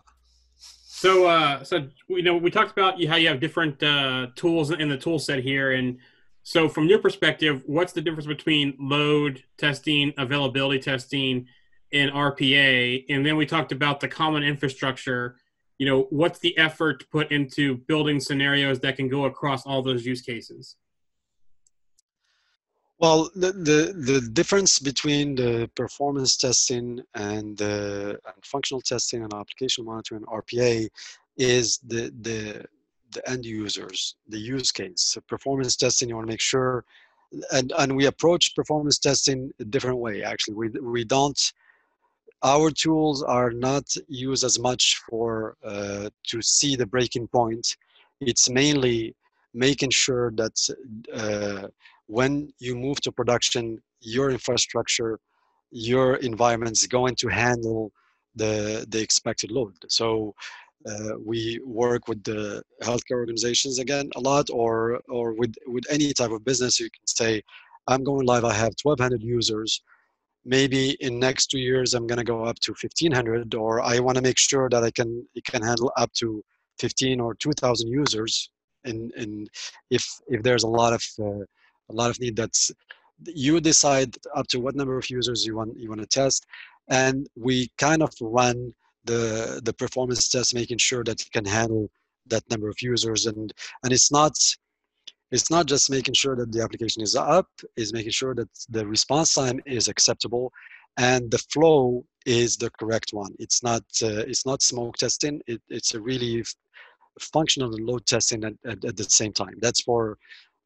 Speaker 1: So, uh, so you know, we talked about how you have different uh, tools in the tool set here, and so, from your perspective, what's the difference between load testing, availability testing, and RPA? And then we talked about the common infrastructure. You know, what's the effort put into building scenarios that can go across all those use cases?
Speaker 3: Well, the, the, the difference between the performance testing and and functional testing and application monitoring RPA is the, the the end users, the use case. So performance testing, you want to make sure, and, and we approach performance testing a different way, actually. We, we don't, our tools are not used as much for uh, to see the breaking point. It's mainly making sure that uh, when you move to production, your infrastructure, your environment is going to handle the the expected load. So uh, we work with the healthcare organizations again a lot, or or with with any type of business. You can say, I'm going live. I have 1,200 users. Maybe in next two years, I'm going to go up to 1,500, or I want to make sure that I can it can handle up to 15 or 2,000 users. And and if if there's a lot of uh, a lot of need, that's you decide up to what number of users you want you want to test, and we kind of run the the performance test, making sure that it can handle that number of users, and and it's not it's not just making sure that the application is up, is making sure that the response time is acceptable, and the flow is the correct one. It's not uh, it's not smoke testing. It, it's a really functional load testing at, at, at, the same time. That's for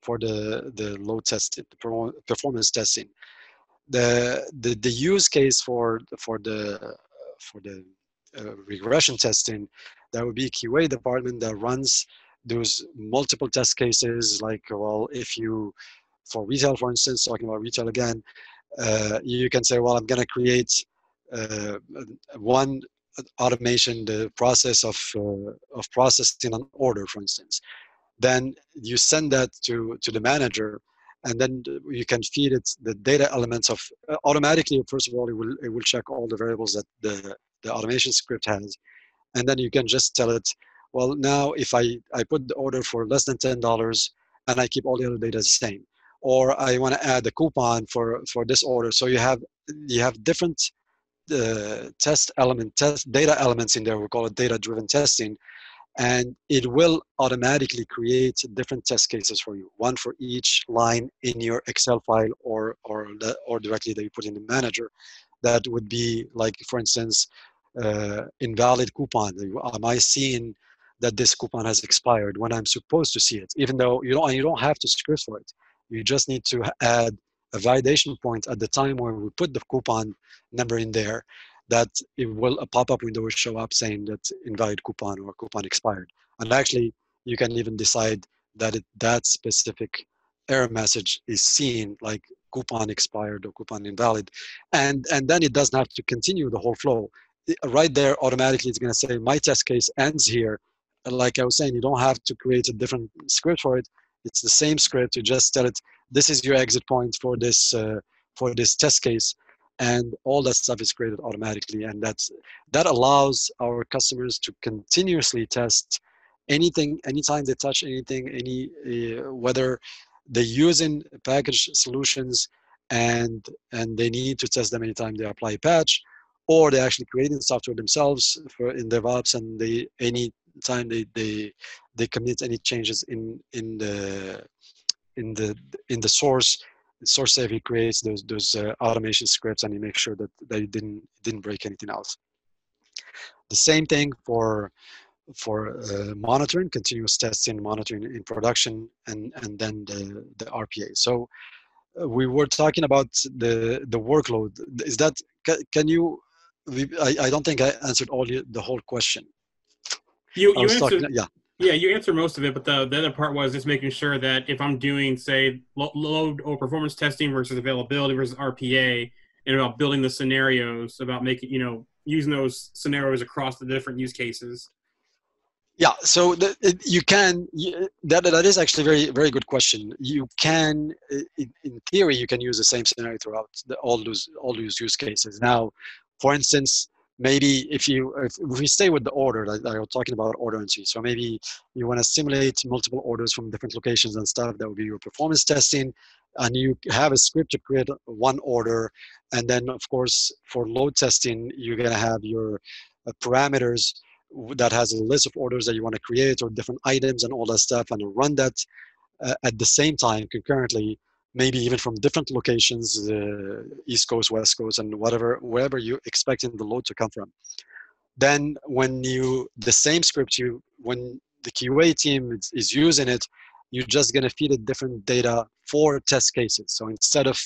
Speaker 3: for the the load testing, the performance testing. The the the use case for for the for the uh, regression testing, there would be QA department that runs those multiple test cases. Like, well, if you, for retail, for instance, talking about retail again, uh, you can say, well, I'm going to create uh, one automation, the process of uh, of processing an order, for instance. Then you send that to to the manager, and then you can feed it the data elements of uh, automatically. First of all, it will it will check all the variables that the the automation script has. And then you can just tell it, well, now if I, I put the order for less than $10 and I keep all the other data the same, or I want to add a coupon for, for this order. So you have, you have different uh, test element, test data elements in there. We call it data driven testing. And it will automatically create different test cases for you, one for each line in your Excel file or, or, or directly that you put in the manager that would be like, for instance, uh, invalid coupon. Am I seeing that this coupon has expired when I'm supposed to see it? Even though you don't, you don't have to script for it. You just need to add a validation point at the time when we put the coupon number in there that it will a pop-up window will show up saying that invalid coupon or coupon expired. And actually you can even decide that it, that specific error message is seen like coupon expired or coupon invalid. And and then it doesn't have to continue the whole flow. Right there automatically it's going to say my test case ends here. Like i was saying you don't have to create a different script for it. It's the same script. You just tell it this is your exit point for this uh, for this test case and all that stuff is created automatically. And that's that allows our customers to continuously test anything anytime they touch anything any uh, whether they're using package solutions and and they need to test them anytime they apply a patch or they're actually creating software themselves for in DevOps and they any time they they they commit any changes in in the in the in the source source safe he creates those those uh, automation scripts and he makes sure that they didn't didn't break anything else. The same thing for for uh, monitoring continuous testing monitoring in production and and then the the rpa so uh, we were talking about the the workload. Is that can you I, I don't think i answered all the whole question.
Speaker 1: You, you answered, talking, yeah. Yeah, you answered most of it, but the, the other part was just making sure that if I'm doing, say, load or performance testing versus availability versus RPA, and about building the scenarios, about making, you know, using those scenarios across the different use cases.
Speaker 3: Yeah, so the, you can that that is actually very very good question. You can, in, in theory, you can use the same scenario throughout the, all those all those use cases. Now, for instance, maybe if you if we stay with the order like I was talking about order entry so maybe you want to simulate multiple orders from different locations and stuff that would be your performance testing and you have a script to create one order and then of course for load testing you're going to have your uh, parameters that has a list of orders that you want to create or different items and all that stuff and run that uh, at the same time concurrently maybe even from different locations, uh, East Coast, West Coast, and whatever, wherever you're expecting the load to come from. Then when you, the same script, you, when the QA team is, is using it, you're just gonna feed it different data for test cases. So instead of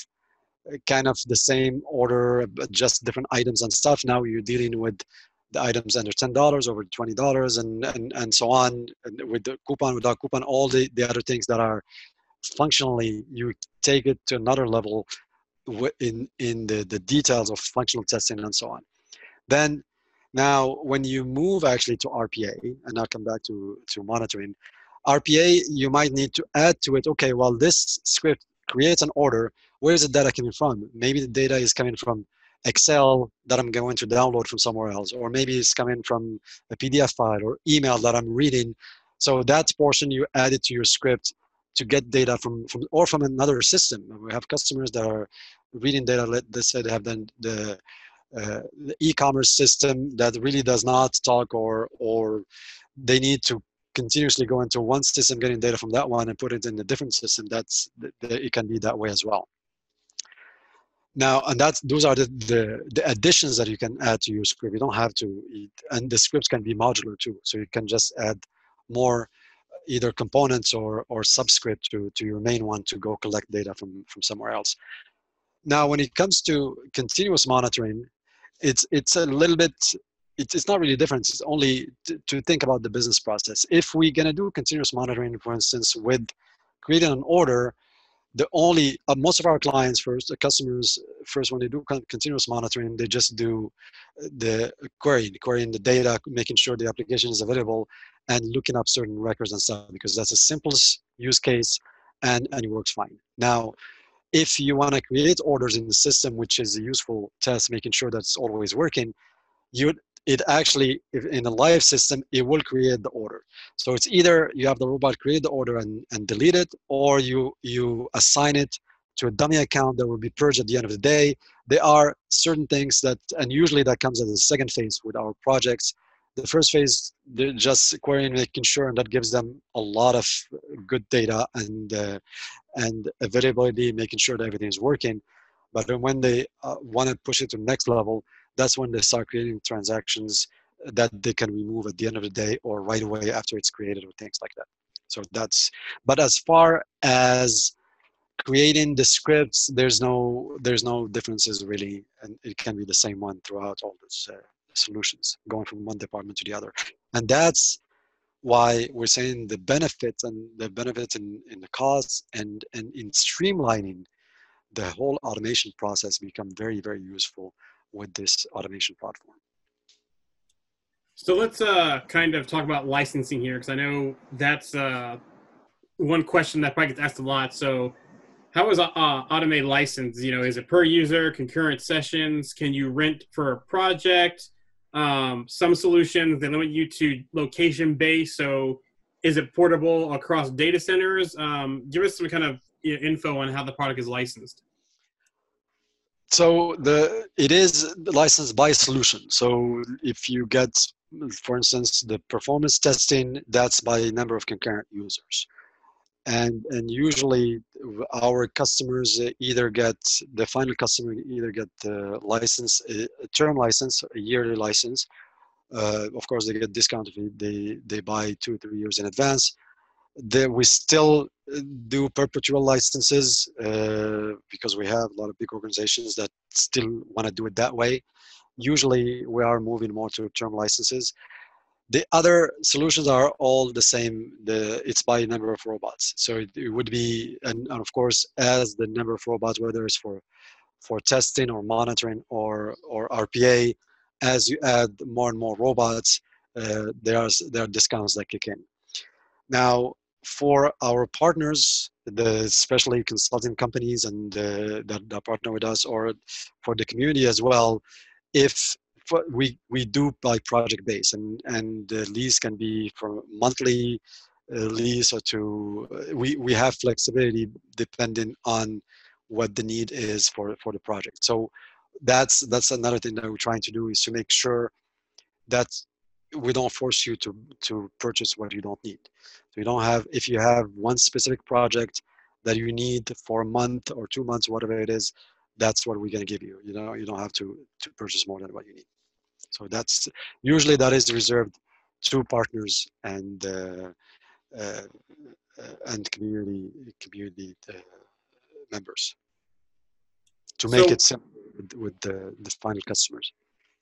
Speaker 3: uh, kind of the same order, but just different items and stuff, now you're dealing with the items under ten dollars, over twenty dollars, and, and and so on, and with the coupon, without coupon, all the, the other things that are functionally you take it to another level in in the, the details of functional testing and so on. Then now when you move actually to rpa and i'll come back to to monitoring rpa you might need to add to it okay well this script creates an order. Where is the data coming from? Maybe the data is coming from excel that i'm going to download from somewhere else or maybe it's coming from a pdf file or email that i'm reading. So that portion you add it to your script to get data from, from or from another system. We have customers that are reading data. Let us say they have done the, uh, the e-commerce system that really does not talk, or or they need to continuously go into one system, getting data from that one, and put it in a different system. That's it can be that way as well. Now, and that's those are the, the, the additions that you can add to your script. You don't have to, and the scripts can be modular too. So you can just add more either components or, or subscript to, to your main one to go collect data from, from somewhere else. Now, when it comes to continuous monitoring, it's, it's a little bit, it's, it's not really different. It's only to, to think about the business process. If we're gonna do continuous monitoring, for instance, with creating an order, the only uh, most of our clients first the customers first when they do continuous monitoring they just do the querying querying the data making sure the application is available and looking up certain records and stuff because that's the simplest use case and and it works fine. Now if you want to create orders in the system which is a useful test making sure that's always working you it actually in a live system it will create the order. So it's either you have the robot create the order and, and delete it or you you assign it to a dummy account that will be purged at the end of the day. There are certain things that and usually that comes as a second phase with our projects. The first phase they're just querying making sure and that gives them a lot of good data and uh, and availability making sure that everything is working. But when they uh, want to push it to the next level that's when they start creating transactions that they can remove at the end of the day or right away after it's created or things like that. So that's, but as far as creating the scripts there's no there's no differences really and it can be the same one throughout all these uh, solutions going from one department to the other and that's why we're saying the benefits and the benefits in, in the costs and and in streamlining the whole automation process become very very useful with this automation platform
Speaker 1: so let's uh, kind of talk about licensing here because i know that's uh, one question that probably gets asked a lot so how is uh, Automai license? You know, is it per user, concurrent sessions? Can you rent for a project? Um, some solutions they limit you to location based. So, is it portable across data centers? Um, give us some kind of you know, info on how the product is licensed.
Speaker 3: So the it is licensed by solution. So if you get, for instance, the performance testing, that's by number of concurrent users and and usually our customers either get the final customer either get the license a term license a yearly license uh, of course they get discount if they they buy two or three years in advance then we still do perpetual licenses uh, because we have a lot of big organizations that still want to do it that way usually we are moving more to term licenses the other solutions are all the same. The it's by number of robots. So it, it would be, and, and, of course, as the number of robots, whether it's for for testing or monitoring or or RPA, as you add more and more robots, uh, there's there are discounts that kick in. Now, for our partners, the especially consulting companies and that, that partner with us, or for the community as well, if we we do by project base, and and the lease can be from monthly uh, lease or to uh, we we have flexibility depending on what the need is for for the project. So that's that's another thing that we're trying to do is to make sure that we don't force you to to purchase what you don't need. So you don't have if you have one specific project that you need for a month or two months, whatever it is, that's what we're going to give you. You know, you don't have to to purchase more than what you need. So that's usually that is reserved to partners and uh, uh, and community community uh, members to make so, it simple with, with the, the final customers.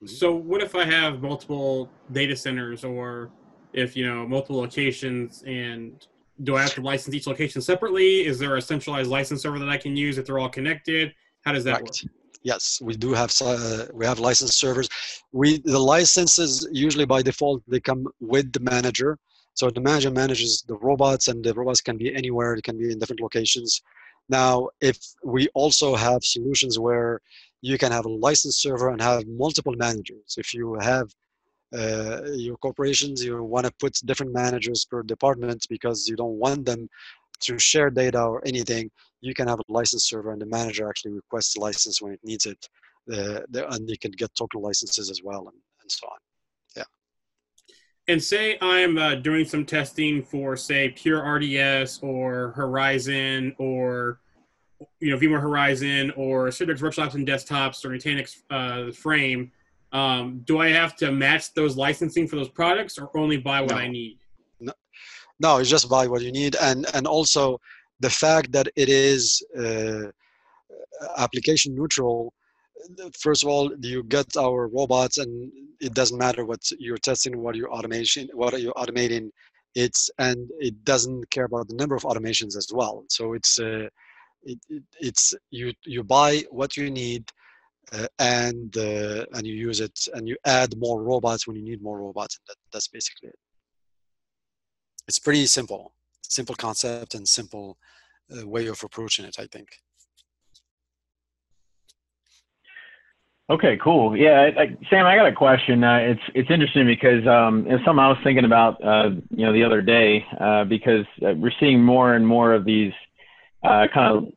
Speaker 1: Mm-hmm. So what if I have multiple data centers or if you know multiple locations and do I have to license each location separately? Is there a centralized license server that I can use if they're all connected? How does that right. work?
Speaker 3: yes we do have uh, we have license servers we the licenses usually by default they come with the manager so the manager manages the robots and the robots can be anywhere it can be in different locations now if we also have solutions where you can have a license server and have multiple managers if you have uh, your corporations you want to put different managers per department because you don't want them to share data or anything, you can have a license server and the manager actually requests a license when it needs it. Uh, and you can get token licenses as well and, and so on. Yeah.
Speaker 1: And say I'm uh, doing some testing for, say, Pure RDS or Horizon or you know VMware Horizon or Citrix Workshops and Desktops or Nutanix uh, Frame. Um, do I have to match those licensing for those products or only buy what no. I need?
Speaker 3: no no, it's just buy what you need and and also the fact that it is uh, application neutral first of all you get our robots and it doesn't matter what you're testing what you're automation what you're automating it's and it doesn't care about the number of automations as well so it's uh, it, it, it's you you buy what you need uh, and uh, and you use it and you add more robots when you need more robots that, that's basically it it's pretty simple, simple concept and simple uh, way of approaching it. I think.
Speaker 2: Okay, cool. Yeah, I, Sam, I got a question. Uh, it's it's interesting because um, it's something I was thinking about, uh, you know, the other day uh, because we're seeing more and more of these uh, kind of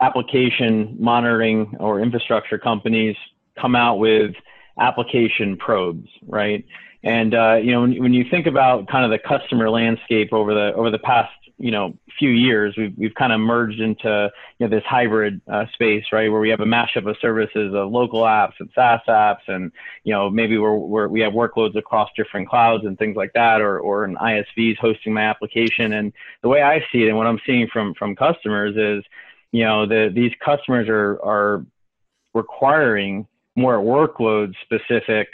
Speaker 2: application monitoring or infrastructure companies come out with application probes, right? And uh, you know, when, when you think about kind of the customer landscape over the over the past you know few years, we've we've kind of merged into you know this hybrid uh, space, right, where we have a mashup of services of local apps and SaaS apps, and you know maybe we're, we're we have workloads across different clouds and things like that, or or an ISVs hosting my application. And the way I see it, and what I'm seeing from from customers is you know, the, these customers are, are requiring more workload specific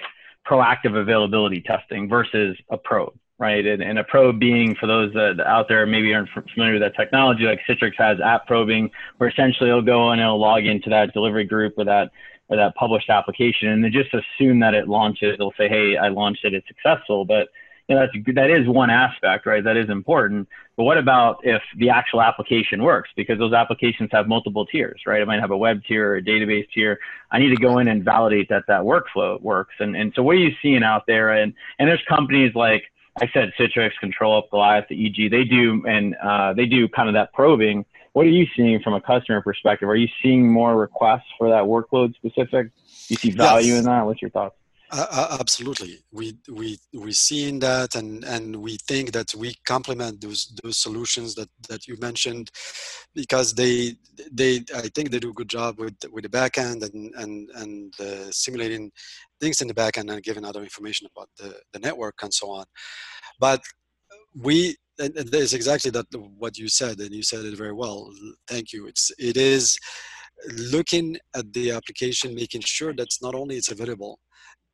Speaker 2: proactive availability testing versus a probe, right? And, and a probe being for those that out there maybe aren't familiar with that technology, like Citrix has app probing, where essentially it'll go and it'll log into that delivery group or that or that published application, and then just assume that it launches. They'll say, "Hey, I launched it; it's successful." But you know, that's that is one aspect, right? That is important. But what about if the actual application works? Because those applications have multiple tiers, right? It might have a web tier a database tier. I need to go in and validate that that workflow works. And and so what are you seeing out there? And and there's companies like I said, Citrix, ControlUp, Goliath, the EG. They do and uh, they do kind of that probing. What are you seeing from a customer perspective? Are you seeing more requests for that workload specific? Do you see value yes. in that? What's your thoughts?
Speaker 3: Uh, absolutely, we we we seeing that, and and we think that we complement those those solutions that that you mentioned, because they they I think they do a good job with with the backend and and and uh, simulating things in the backend and giving other information about the the network and so on, but we and, and exactly that what you said and you said it very well. Thank you. It's it is looking at the application making sure that not only it's available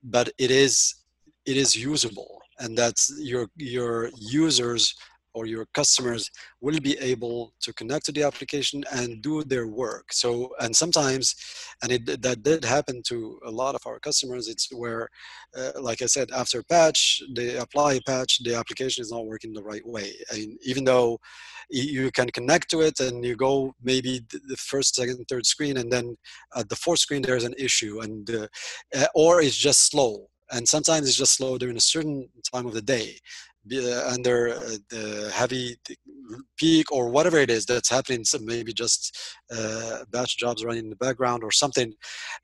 Speaker 3: but it is it is usable and that's your your users or your customers will be able to connect to the application and do their work. So and sometimes and it that did happen to a lot of our customers it's where uh, like i said after patch they apply a patch the application is not working the right way. And even though you can connect to it and you go maybe the first second third screen and then at the fourth screen there's an issue and uh, or it's just slow. And sometimes it's just slow during a certain time of the day under uh, the heavy peak or whatever it is that's happening so maybe just uh, batch jobs running in the background or something.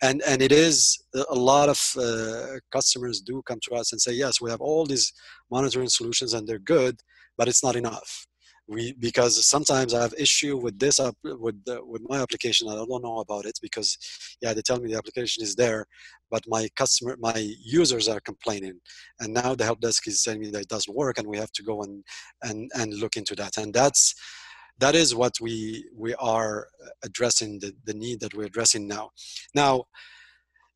Speaker 3: And and it is a lot of uh, customers do come to us and say yes we have all these monitoring solutions and they're good but it's not enough we because sometimes I have issue with this up with the, with my application. I don't know about it because yeah, they tell me the application is there, but my customer, my users are complaining, and now the help desk is telling me that it doesn't work, and we have to go and and and look into that. And that's that is what we we are addressing the, the need that we're addressing now. Now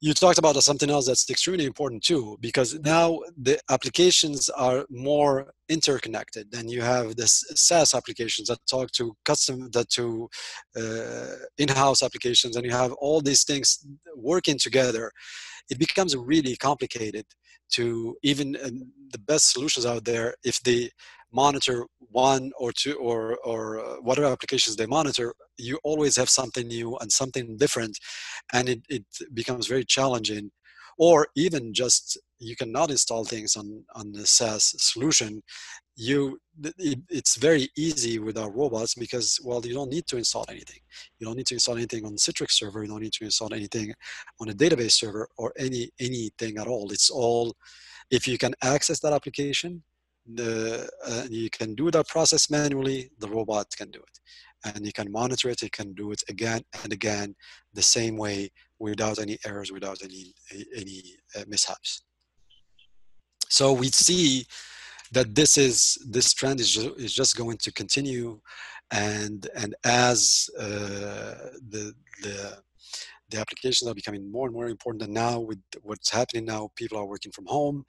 Speaker 3: you talked about something else that's extremely important too because now the applications are more interconnected and you have the SaaS applications that talk to custom that to uh, in-house applications and you have all these things working together. It becomes really complicated to even the best solutions out there if they monitor one or two or or uh, whatever applications they monitor you always have something new and something different and it, it becomes very challenging. Or even just you cannot install things on on the SaaS solution. You it, it's very easy with our robots because well you don't need to install anything. You don't need to install anything on Citrix server. You don't need to install anything on a database server or any anything at all. It's all if you can access that application the uh, you can do that process manually the robot can do it. And you can monitor it it can do it again and again the same way without any errors without any any uh, mishaps. So we see that this is this trend is just, is just going to continue. And and as uh, the the the applications are becoming more and more important and now with what's happening now people are working from home.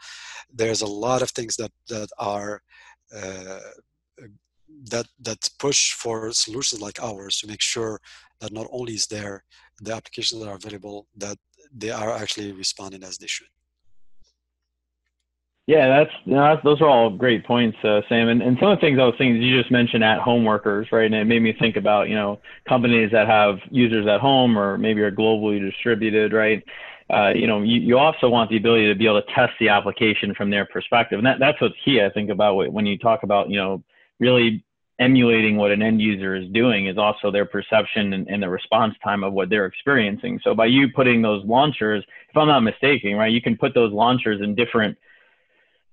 Speaker 3: There's a lot of things that that are uh, that that push for solutions like ours to make sure that not only is there the applications that are available that they are actually responding as they should
Speaker 2: yeah, that's, you know, that's those are all great points, uh, Sam. And, and some of the things I was thinking, you just mentioned at home workers, right? And it made me think about, you know, companies that have users at home or maybe are globally distributed, right? Uh, you know, you, you also want the ability to be able to test the application from their perspective. And that, that's what's key, I think, about when you talk about, you know, really emulating what an end user is doing is also their perception and, and, the response time of what they're experiencing. So by you putting those launchers, if I'm not mistaken, right, you can put those launchers in different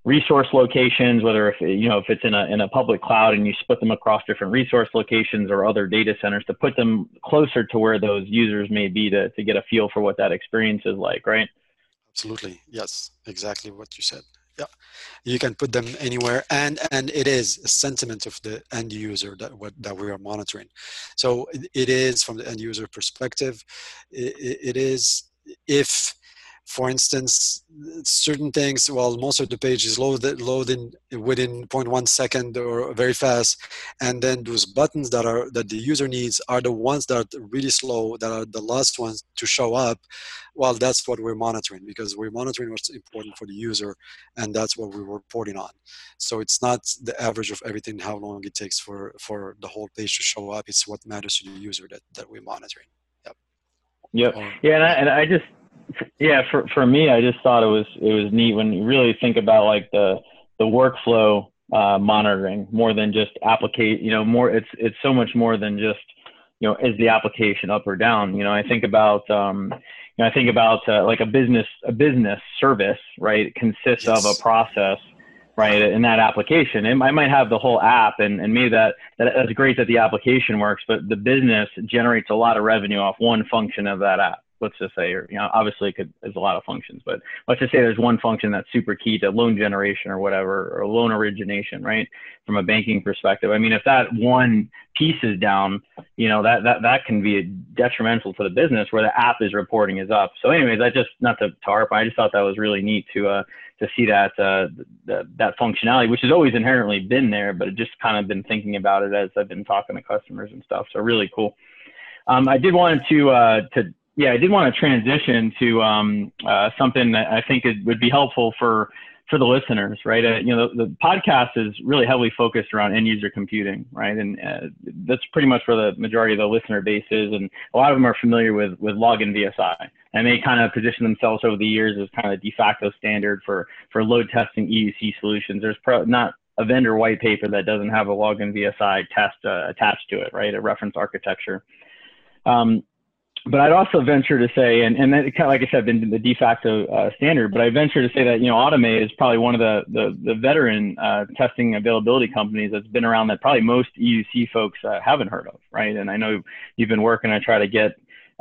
Speaker 2: resource locations, whether if you know if it's in a in a public cloud and you split them across different resource locations or other data centers to put them closer to where those users may be to to get a feel for what that experience is like, right?
Speaker 3: Absolutely, yes, exactly what you said. Yeah, you can put them anywhere, and and it is a sentiment of the end user that what that we are monitoring. So it, is from the end user perspective. it, it is if for instance, certain things, well, most of the page is loaded, loading within 0.1 second or very fast. And then those buttons that are that the user needs are the ones that are really slow, that are the last ones to show up. Well, that's what we're monitoring because we're monitoring what's important for the user and that's what we're reporting on. So it's not the average of everything, how long it takes for, for the whole page to show up. It's what matters to the user that, that we're monitoring. Yep.
Speaker 2: Yep. Yeah. And I, and I just, yeah, for for me, I just thought it was it was neat when you really think about like the the workflow uh, monitoring more than just applicate. You know, more it's it's so much more than just you know is the application up or down. You know, I think about um, you know I think about uh, like a business a business service right it consists yes. of a process right in that application it, i might have the whole app and, and maybe that, that that's great that the application works but the business generates a lot of revenue off one function of that app let's just say, or you know, obviously it could, there's a lot of functions, but let's just say there's one function that's super key to loan generation or whatever, or loan origination, right? From a banking perspective. I mean, if that one piece is down, you know, that, that, that can be detrimental to the business where the app is reporting is up. So anyways, I just, not to, tarp, I just thought that was really neat to, uh, to see that, uh, that functionality, which has always inherently been there, but it just kind of been thinking about it as I've been talking to customers and stuff. So really cool. Um, I did want to uh, to yeah, I did want to transition to um, uh, something that I think it would be helpful for for the listeners, right? Uh, you know, the, the, podcast is really heavily focused around end user computing, right? And uh, that's pretty much where the majority of the listener base is, and a lot of them are familiar with with login VSI, and they kind of position themselves over the years as kind of de facto standard for for load testing EUC solutions. There's pro- not a vendor white paper that doesn't have a login VSI test uh, attached to it, right? A reference architecture. Um, but I'd also venture to say, and, and that kind of, like I said, been the de facto uh, standard, but I venture to say that, you know, Automai is probably one of the, the, the veteran uh, testing availability companies that's been around that probably most EUC folks uh, haven't heard of, right? And I know you've been working to try to get,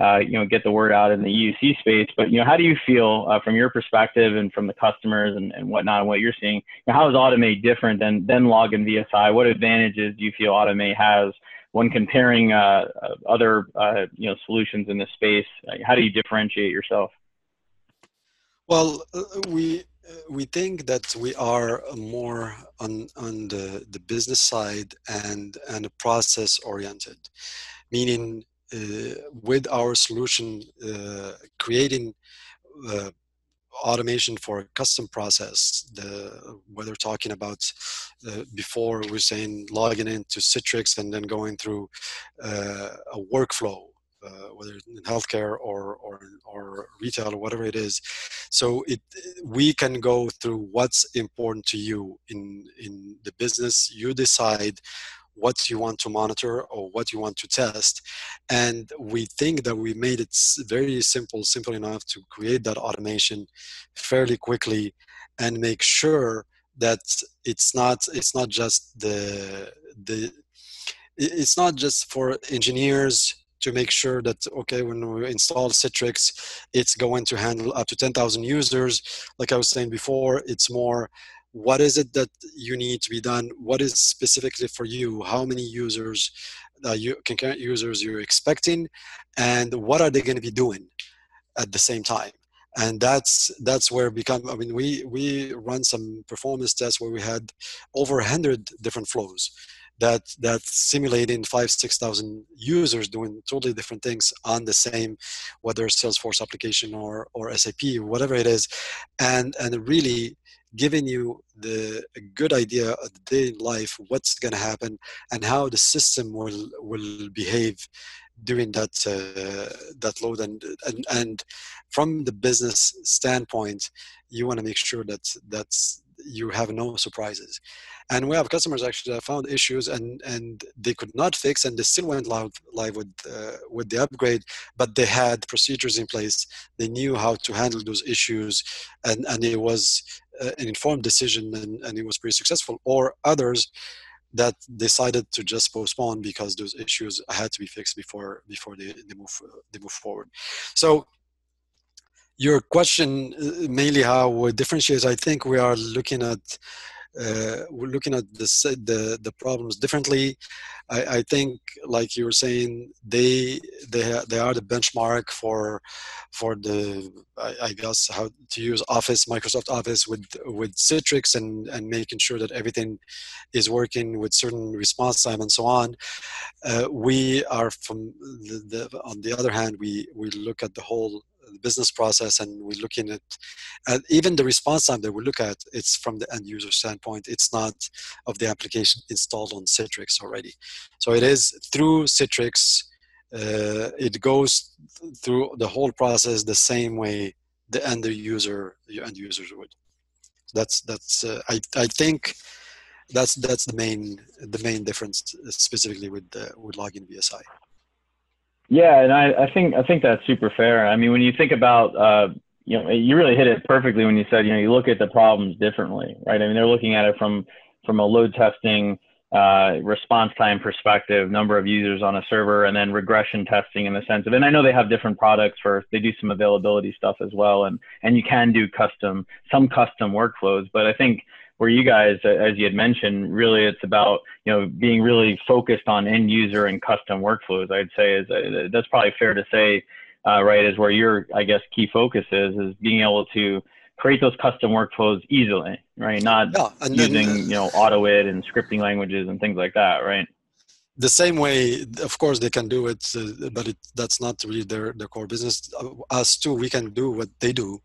Speaker 2: uh, you know, get the word out in the EUC space, but, you know, how do you feel uh, from your perspective and from the customers and, and whatnot and what you're seeing? You know, how is Automai different than, than Login VSI? What advantages do you feel Automai has when comparing uh, other uh, you know solutions in this space, how do you differentiate yourself?
Speaker 3: Well, uh, we we think that we are more on on the, the business side and and process oriented, meaning uh, with our solution uh, creating uh, automation for a custom process the whether talking about uh, before we are saying logging into citrix and then going through uh, a workflow uh, whether in healthcare or, or or retail or whatever it is. So it we can go through what's important to you in in the business. You decide what you want to monitor or what you want to test. And we think that we made it very simple, simple enough to create that automation fairly quickly and make sure that it's not it's not just the the it's not just for engineers to make sure that okay when we install citrix it's going to handle up to 10000 users like i was saying before it's more what is it that you need to be done? What is specifically for you? How many users uh, you concurrent users you're expecting? And what are they going to be doing at the same time? And that's that's where become i mean we we run some performance tests where we had over 100 different flows that that simulating five six thousand users doing totally different things on the same whether salesforce application or or sap whatever it is. And and really giving you the a good idea of the day in life, what's going to happen, and how the system will will behave during that uh, that load. And, and and from the business standpoint, you want to make sure that that's you have no surprises. And we have customers actually that found issues and, and they could not fix and they still went live, live with, uh, with the upgrade, but they had procedures in place. They knew how to handle those issues and, and it was uh, an informed decision and, and it was pretty successful. Or others that decided to just postpone because those issues had to be fixed before before they, they move they move forward. So your question uh, mainly how we differentiate. I think we are looking at uh, we're looking at the, the the problems differently. I, I, think, like you were saying, they they they are the benchmark for for the I, I, guess how to use Office, Microsoft Office with with Citrix, and and making sure that everything is working with certain response time and so on. Uh, we are from the, the on the other hand, we we look at the whole the business process and we're looking at, at even the response time that we look at it's from the end user standpoint it's not of the application installed on citrix already. So it is through citrix uh, it goes through the whole process the same way the end user the end users would. That's that's uh, I, I think that's that's the main the main difference specifically with uh, with login vsi
Speaker 2: yeah, and I, I think I think that's super fair. I mean, when you think about uh, you know, you really hit it perfectly when you said you know you look at the problems differently, right? I mean, they're looking at it from from a load testing, uh, response time perspective, number of users on a server, and then regression testing in the sense of. And I know they have different products for they do some availability stuff as well, and and you can do custom some custom workflows, but I think where you guys, as you had mentioned, really it's about you know being really focused on end user and custom workflows. I'd say is uh, that's probably fair to say, uh, right? Is where your I guess key focus is is being able to create those custom workflows easily, right? Not yeah, using then, uh, you know AutoIT and scripting languages and things like that, right?
Speaker 3: The same way of course they can do it uh, but it, that's not really their, their core business. Uh, us too we can do what they do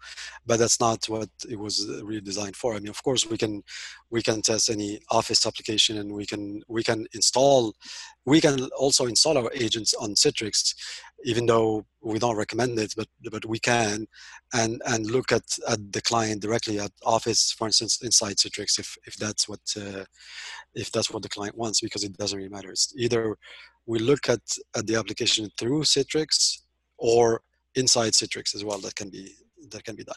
Speaker 3: but that's not what it was really designed for. I mean of course we can we can test any office application and we can we can install we can also install our agents on citrix even though we don't recommend it but but we can and and look at at the client directly at office for instance inside citrix if if that's what uh, if that's what the client wants because it doesn't really matter. It's either we look at at the application through citrix or inside citrix as well that can be that can be done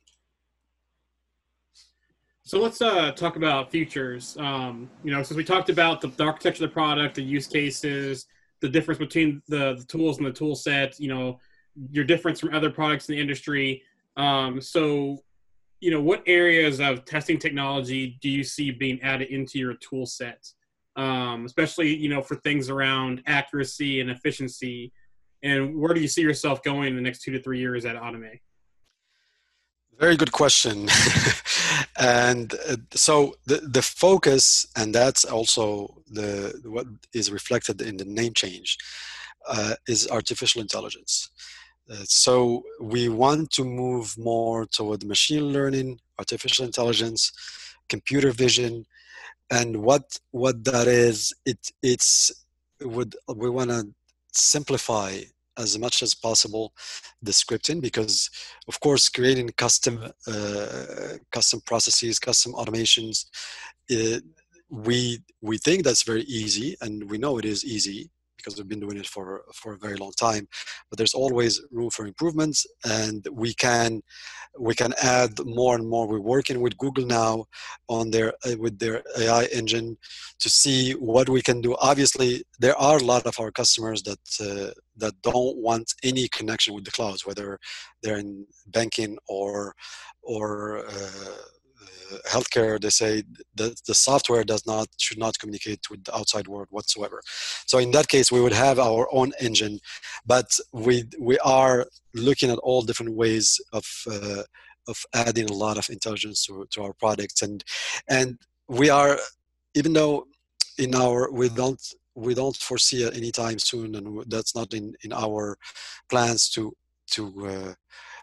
Speaker 1: so let's uh, talk about features. Um, you know, since we talked about the, the, architecture of the product, the use cases, the difference between the, the tools and the tool set, you know, your difference from other products in the industry. Um, so, you know, what areas of testing technology do you see being added into your tool set? Um, especially, you know, for things around accuracy and efficiency. And where do you see yourself going in the next two to three years at Automai?
Speaker 3: Very good question. and uh, so the, the focus, and that's also the what is reflected in the name change, uh, is artificial intelligence. Uh, so we want to move more toward machine learning, artificial intelligence, computer vision, and what what that is, it it's would we want to simplify as much as possible the scripting because of course creating custom uh, custom processes custom automations it, we we think that's very easy and we know it is easy because we've been doing it for for a very long time. But there's always room for improvements and we can we can add more and more. We're working with google now on their uh, with their ai engine to see what we can do. Obviously there are a lot of our customers that uh, that don't want any connection with the clouds whether they're in banking or or uh, healthcare, they say that the software does not should not communicate with the outside world whatsoever. So in that case, we would have our own engine, but we we are looking at all different ways of uh, of adding a lot of intelligence to, to our products, and and we are even though in our we don't we don't foresee anytime soon, and that's not in in our plans to to uh,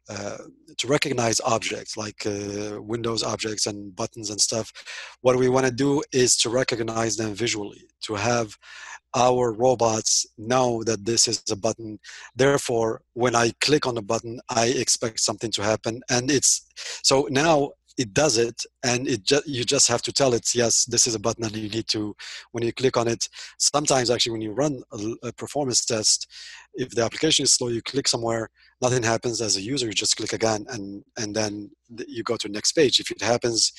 Speaker 3: uh, to recognize objects like uh, Windows objects and buttons and stuff. What we want to do is to recognize them visually, to have our robots know that this is a button. Therefore, when I click on the button, I expect something to happen. And it's so now it does it and it just you just have to tell it yes this is a button and you need to when you click on it. Sometimes actually when you run a, a performance test if the application is slow you click somewhere nothing happens as a user you just click again and and then you go to the next page. If it happens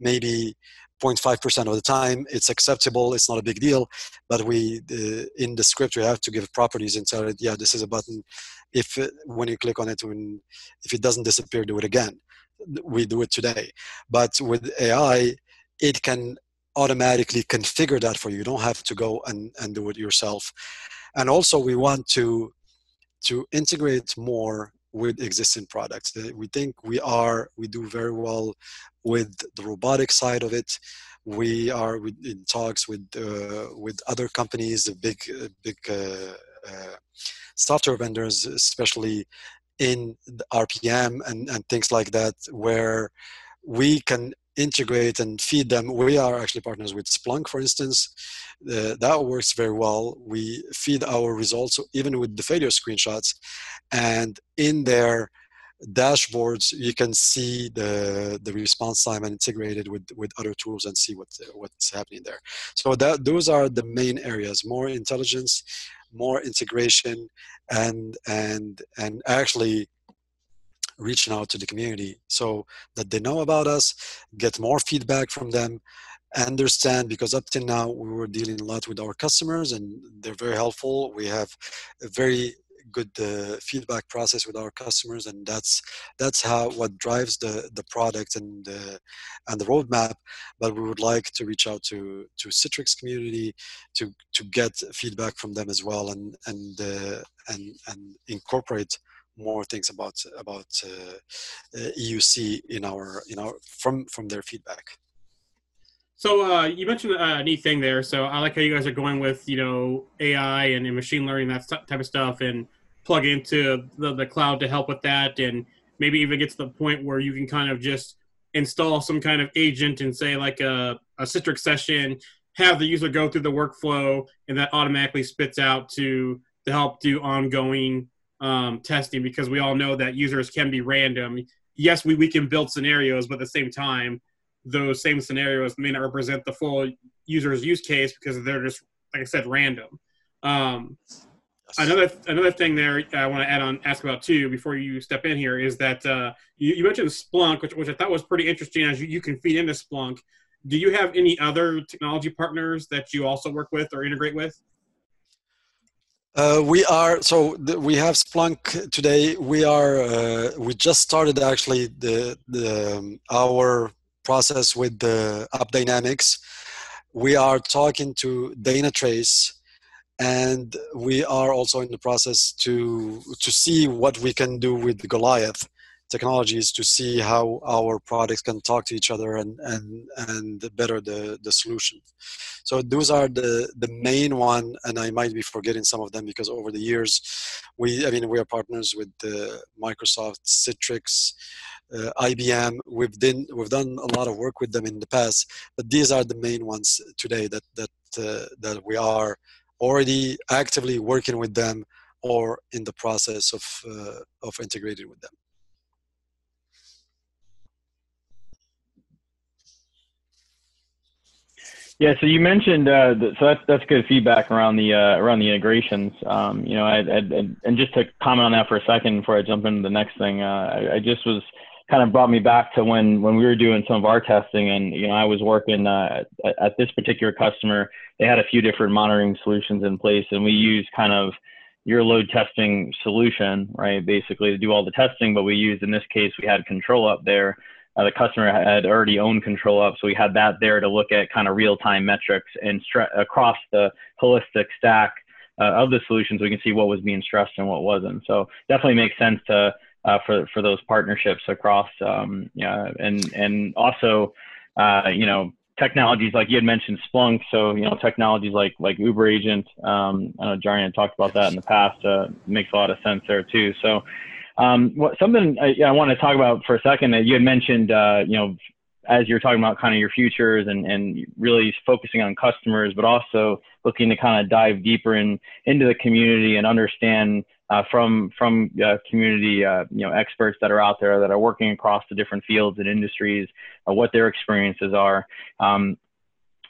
Speaker 3: maybe 0.5% of the time it's acceptable it's not a big deal but we in the script we have to give properties and tell it yeah this is a button. If when you click on it when if it doesn't disappear do it again we do it today but with ai it can automatically configure that for you you don't have to go and, and do it yourself and also we want to to integrate more with existing products. Uh, we think we are we do very well with the robotic side of it. We are in talks with uh, with other companies, the big big uh, uh, software vendors, especially in RPM and, and things like that, where we can integrate and feed them. We are actually partners with Splunk, for instance. Uh, that works very well. We feed our results even with the failure screenshots, and in their dashboards you can see the the response time and integrated with with other tools and see what what's happening there so that those are the main areas more intelligence more integration and and and actually reaching out to the community so that they know about us, get more feedback from them, understand because up till now we were dealing a lot with our customers and they're very helpful. We have a very good uh, feedback process with our customers and that's that's how what drives the the product and the and the roadmap but we would like to reach out to to citrix community to to get feedback from them as well and and uh, and and incorporate more things about about uh, uh EUC in our in our from from their feedback.
Speaker 1: So uh, you mentioned a neat thing there. So I like how you guys are going with you know AI and, and machine learning that type of stuff and plug into the, the cloud to help with that and maybe even get to the point where you can kind of just install some kind of agent and say like a, a Citrix session, have the user go through the workflow and that automatically spits out to to help do ongoing um, testing because we all know that users can be random. Yes, we, we can build scenarios, but at the same time, those same scenarios may not represent the full user's use case because they're just, like I said, random. Um, another another thing there I want to add on ask about too before you step in here is that uh, you, you, mentioned Splunk, which, which I thought was pretty interesting as you, you can feed into Splunk. Do you have any other technology partners that you also work with or integrate with?
Speaker 3: Uh, we are so the, we have Splunk today. We are uh, we just started actually the the um, our process with the AppDynamics. We are talking to Dynatrace, and we are also in the process to to see what we can do with Goliath technologies to see how our products can talk to each other and and and better the the solution so those are the the main one and i might be forgetting some of them because over the years we i mean we are partners with the microsoft citrix uh, IBM. We've done we've done a lot of work with them in the past, but these are the main ones today that that uh, that we are already actively working with them or in the process of uh, of integrating with them.
Speaker 2: Yeah, so you mentioned uh, so that's that's good feedback around the uh, around the integrations. Um, you know, I, I, and just to comment on that for a second before I jump into the next thing, uh, I, I, just was kind of brought me back to when when we were doing some of our testing, and you know, I was working uh, at, at this particular customer. They had a few different monitoring solutions in place, and we used kind of your load testing solution, right? Basically to do all the testing, but we used in this case we had ControlUp there uh, the customer had already owned ControlUp. So we had that there to look at kind of real time metrics and stre- across the holistic stack uh, of the solutions, we can see what was being stressed and what wasn't. So definitely makes sense to uh, for for those partnerships across. Um, yeah, and and also, uh, you know, technologies like you had mentioned Splunk. So you know, technologies like like Uber Agent. Um, I know Jarni had talked about that in the past. Uh, makes a lot of sense there too. So um, what, something I, I, want to talk about for a second that you had mentioned, uh, you know, as you're talking about kind of your futures and, and really focusing on customers, but also looking to kind of dive deeper in into the community and understand uh, from from uh, community uh, you know experts that are out there that are working across the different fields and industries, uh, what their experiences are. Um,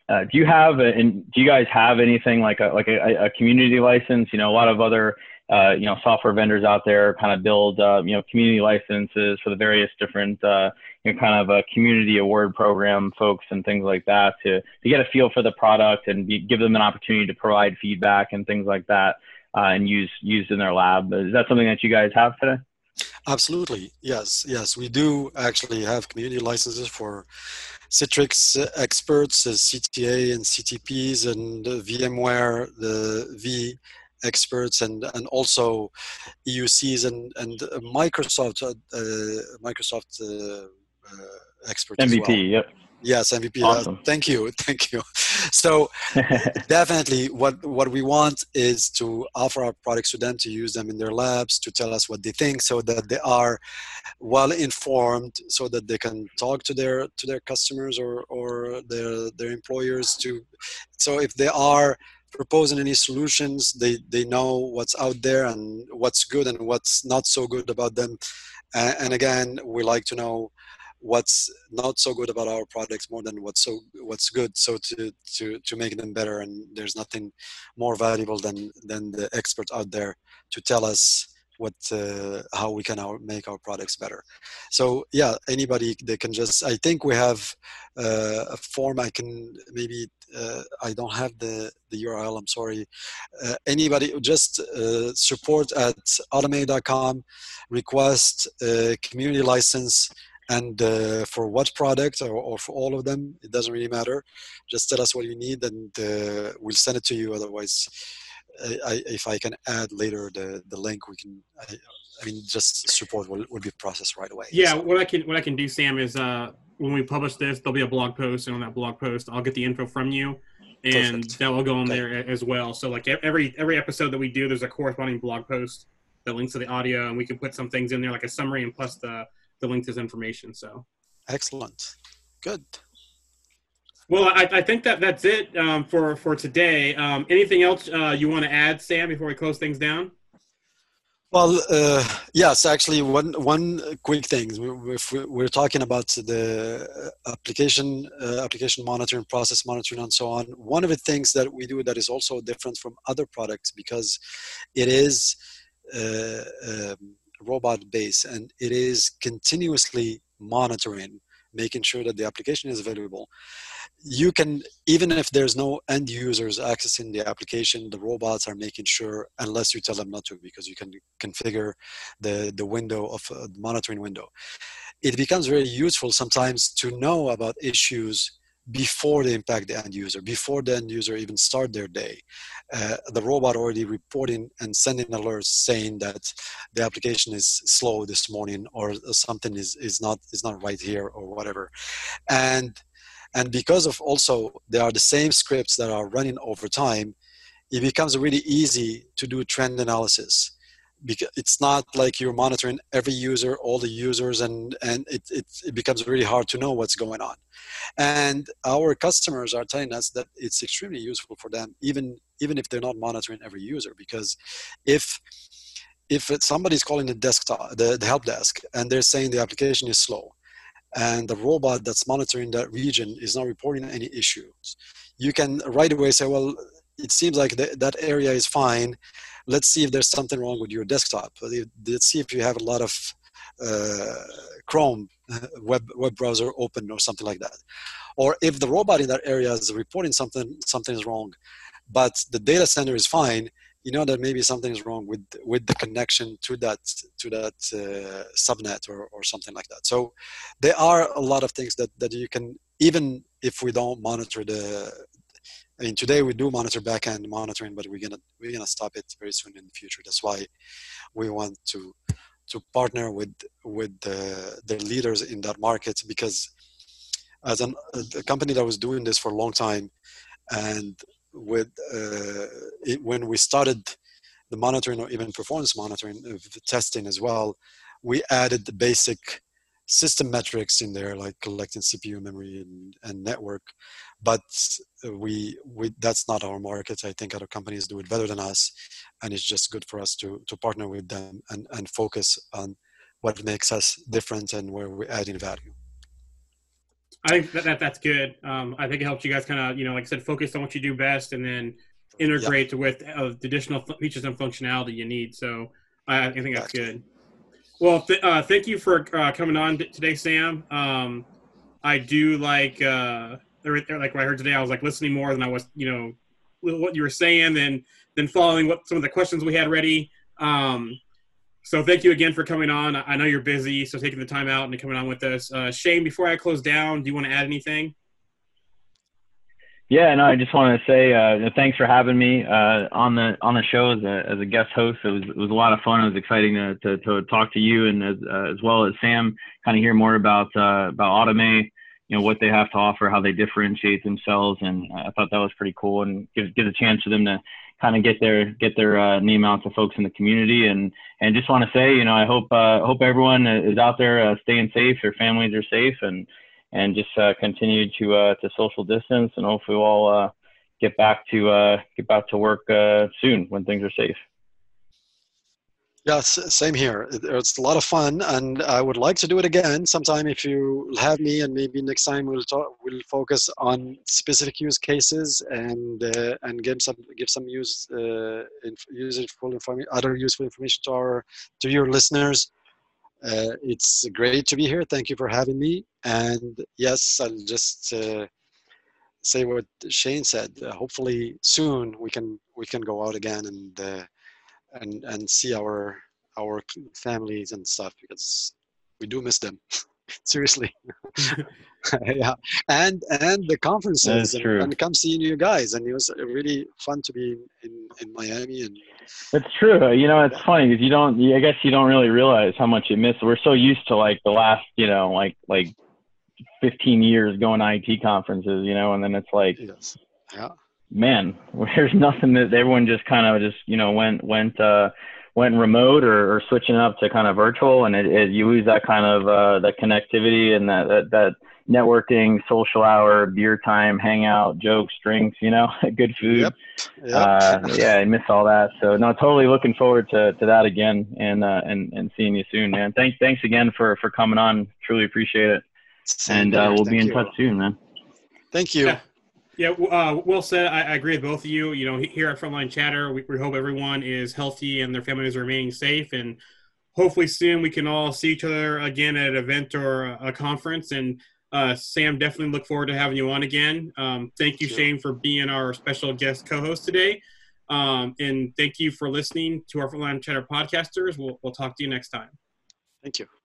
Speaker 2: uh, do you have and do you guys have anything like a like a, a community license? You know, a lot of other uh, you know software vendors out there kind of build you know community licenses for the various different you know, kind of a community award program folks and things like that to to get a feel for the product and be, give them an opportunity to provide feedback and things like that uh, and use used in their lab. Is that something that you guys have today?
Speaker 3: Absolutely, yes, yes, we do actually have community licenses for Citrix experts, uh, CTA and CTPs, and uh, VMware, the V experts, and and also EUCs and and Microsoft uh, Microsoft experts.
Speaker 2: MVP,
Speaker 3: well.
Speaker 2: yep.
Speaker 3: Yes, MVP.
Speaker 2: Awesome.
Speaker 3: Uh, thank you, thank you. So definitely, what what we want is to offer our products to them to use them in their labs to tell us what they think, so that they are well informed, so that they can talk to their to their customers or or their their employers. To so if they are proposing any solutions, they they know what's out there and what's good and what's not so good about them. and, and again, we like to know what's not so good about our products more than what's so what's good. So to to to make them better and there's nothing more valuable than than the experts out there to tell us what uh, how we can our, make our products better. So yeah anybody they can just i think we have uh, a form i can maybe uh, i don't have the the url i'm sorry. Uh, anybody just uh, support at automai.com request a community license and uh, for what product or, or, for all of them it doesn't really matter just tell us what you need and uh, we'll send it to you otherwise I, if i can add later the, the link we can I, I mean just support will, will be processed right away
Speaker 1: yeah so. what i can what i can do sam is uh, when we publish this there'll be a blog post and on that blog post i'll get the info from you and Perfect. that will go on okay. there as well so like every every episode that we do there's a corresponding blog post that links to the audio and we can put some things in there like a summary and plus the the link to his information. So
Speaker 3: excellent, good.
Speaker 1: Well, I, I think that that's it um, for for today. Um, anything else uh, you want to add, Sam, before we close things down?
Speaker 3: Well, uh, yes, actually, one one quick thing. If we're talking about the application uh, application monitoring, process monitoring, and so on, one of the things that we do that is also different from other products because it is uh, um, robot base and it is continuously monitoring making sure that the application is available. You can even if there's no end users accessing the application the robots are making sure unless you tell them not to because you can configure the the window of uh, monitoring window. It becomes very useful sometimes to know about issues before they impact the end user, before the end user even start their day. Uh, the robot already reporting and sending alerts saying that the application is slow this morning or something is, is not is not right here or whatever. And and because of also they are the same scripts that are running over time, it becomes really easy to do trend analysis because it's not like you're monitoring every user all the users and and it, it, it, becomes really hard to know what's going on. And our customers are telling us that it's extremely useful for them even even if they're not monitoring every user because if if somebody's calling the desktop the, the help desk and they're saying the application is slow and the robot that's monitoring that region is not reporting any issues you can right away say well it seems like the, that area is fine let's see if there's something wrong with your desktop. Let's see if you have a lot of uh, Chrome web web browser open or something like that. Or if the robot in that area is reporting something something is wrong, but the data center is fine, you know that maybe something is wrong with with the connection to that to that uh, subnet or, or something like that. So there are a lot of things that, that you can even if we don't monitor the I mean, today we do monitor backend monitoring, but we're gonna we're gonna stop it very soon in the future. That's why we want to to partner with with the, the leaders in that market because as an, a company that was doing this for a long time, and with uh, it, when we started the monitoring or even performance monitoring of testing as well, we added the basic system metrics in there like collecting cpu memory and, and network but we, we that's not our market i think other companies do it better than us and it's just good for us to to partner with them and and focus on what makes us different and where we're adding value
Speaker 1: I think that, that that's good. Um, I think it helps you guys kind of, you know, like I said, focus on what you do best, and then integrate yeah. with uh, the additional features and functionality you need. So I, I think that's good. Well, th- uh, thank you for uh, coming on today, Sam. Um, I do like uh, like what I heard today. I was like listening more than I was, you know, what you were saying, than than following what some of the questions we had ready. Um, so thank you again for coming on. I know you're busy, so taking the time out and coming on with us. Uh, Shane, before I close down, do you want to add anything?
Speaker 2: Yeah, no, I just want to say uh, thanks for having me uh, on the on the show as a, as a guest host. It was it was a lot of fun. It was exciting to to, to talk to you and as uh, as well as Sam, kind of hear more about uh, about Automai, you know what they have to offer, how they differentiate themselves, and I thought that was pretty cool and gives give a chance for them to kind of get their get their uh, name out to folks in the community and and just want to say you know I hope uh, hope everyone is out there staying safe, their families are safe and and just uh, continue to uh, to social distance, and hopefully we'll all uh, get back to uh, get back to work uh, soon when things are safe.
Speaker 3: Yes, same here. It's a lot of fun, and I would like to do it again sometime. If you have me, and maybe next time we'll talk, we'll focus on specific use cases and uh, and give some give some use uh, useful information, other useful information to our to your listeners. Uh, it's great to be here. Thank you for having me. And yes, I'll just uh, say what Shane said. Uh, hopefully soon we can we can go out again and uh, and and see our our families and stuff because we do miss them. Seriously. yeah, and and the conferences and, and, come seeing you guys, and it was really fun to be in in Miami and
Speaker 2: it's true. Uh, you know, it's funny because you don't. I guess you don't really realize how much you miss. We're so used to like the last, you know, like like 15 years going to IT conferences, you know, and then it's like, yes. yeah, man, there's nothing that everyone just kind of just you know went went uh went remote or, or switching up to kind of virtual, and it, it, you lose that kind of uh, that connectivity and that that, that networking, social hour, beer time, hangout, jokes, drinks, you know, good food. Yep. Yep. Uh, yeah, I miss all that. So no, totally looking forward to, to that again and, uh, and, and seeing you soon, man. Thanks, thanks again for, for coming on. Truly appreciate it. and uh, we'll Thank be in you. touch soon, man.
Speaker 3: Thank you.
Speaker 1: Yeah. Yeah, uh, well said. I, I, agree with both of you. You know, here at Frontline Chatter, we, we hope everyone is healthy and their families are remaining safe. And hopefully soon we can all see each other again at an event or a, conference. And uh, Sam, definitely look forward to having you on again. Um, thank you, sure. Shane, for being our special guest co-host today. Um, and thank you for listening to our Frontline Chatter podcasters. We'll, we'll talk to you next time.
Speaker 3: Thank you.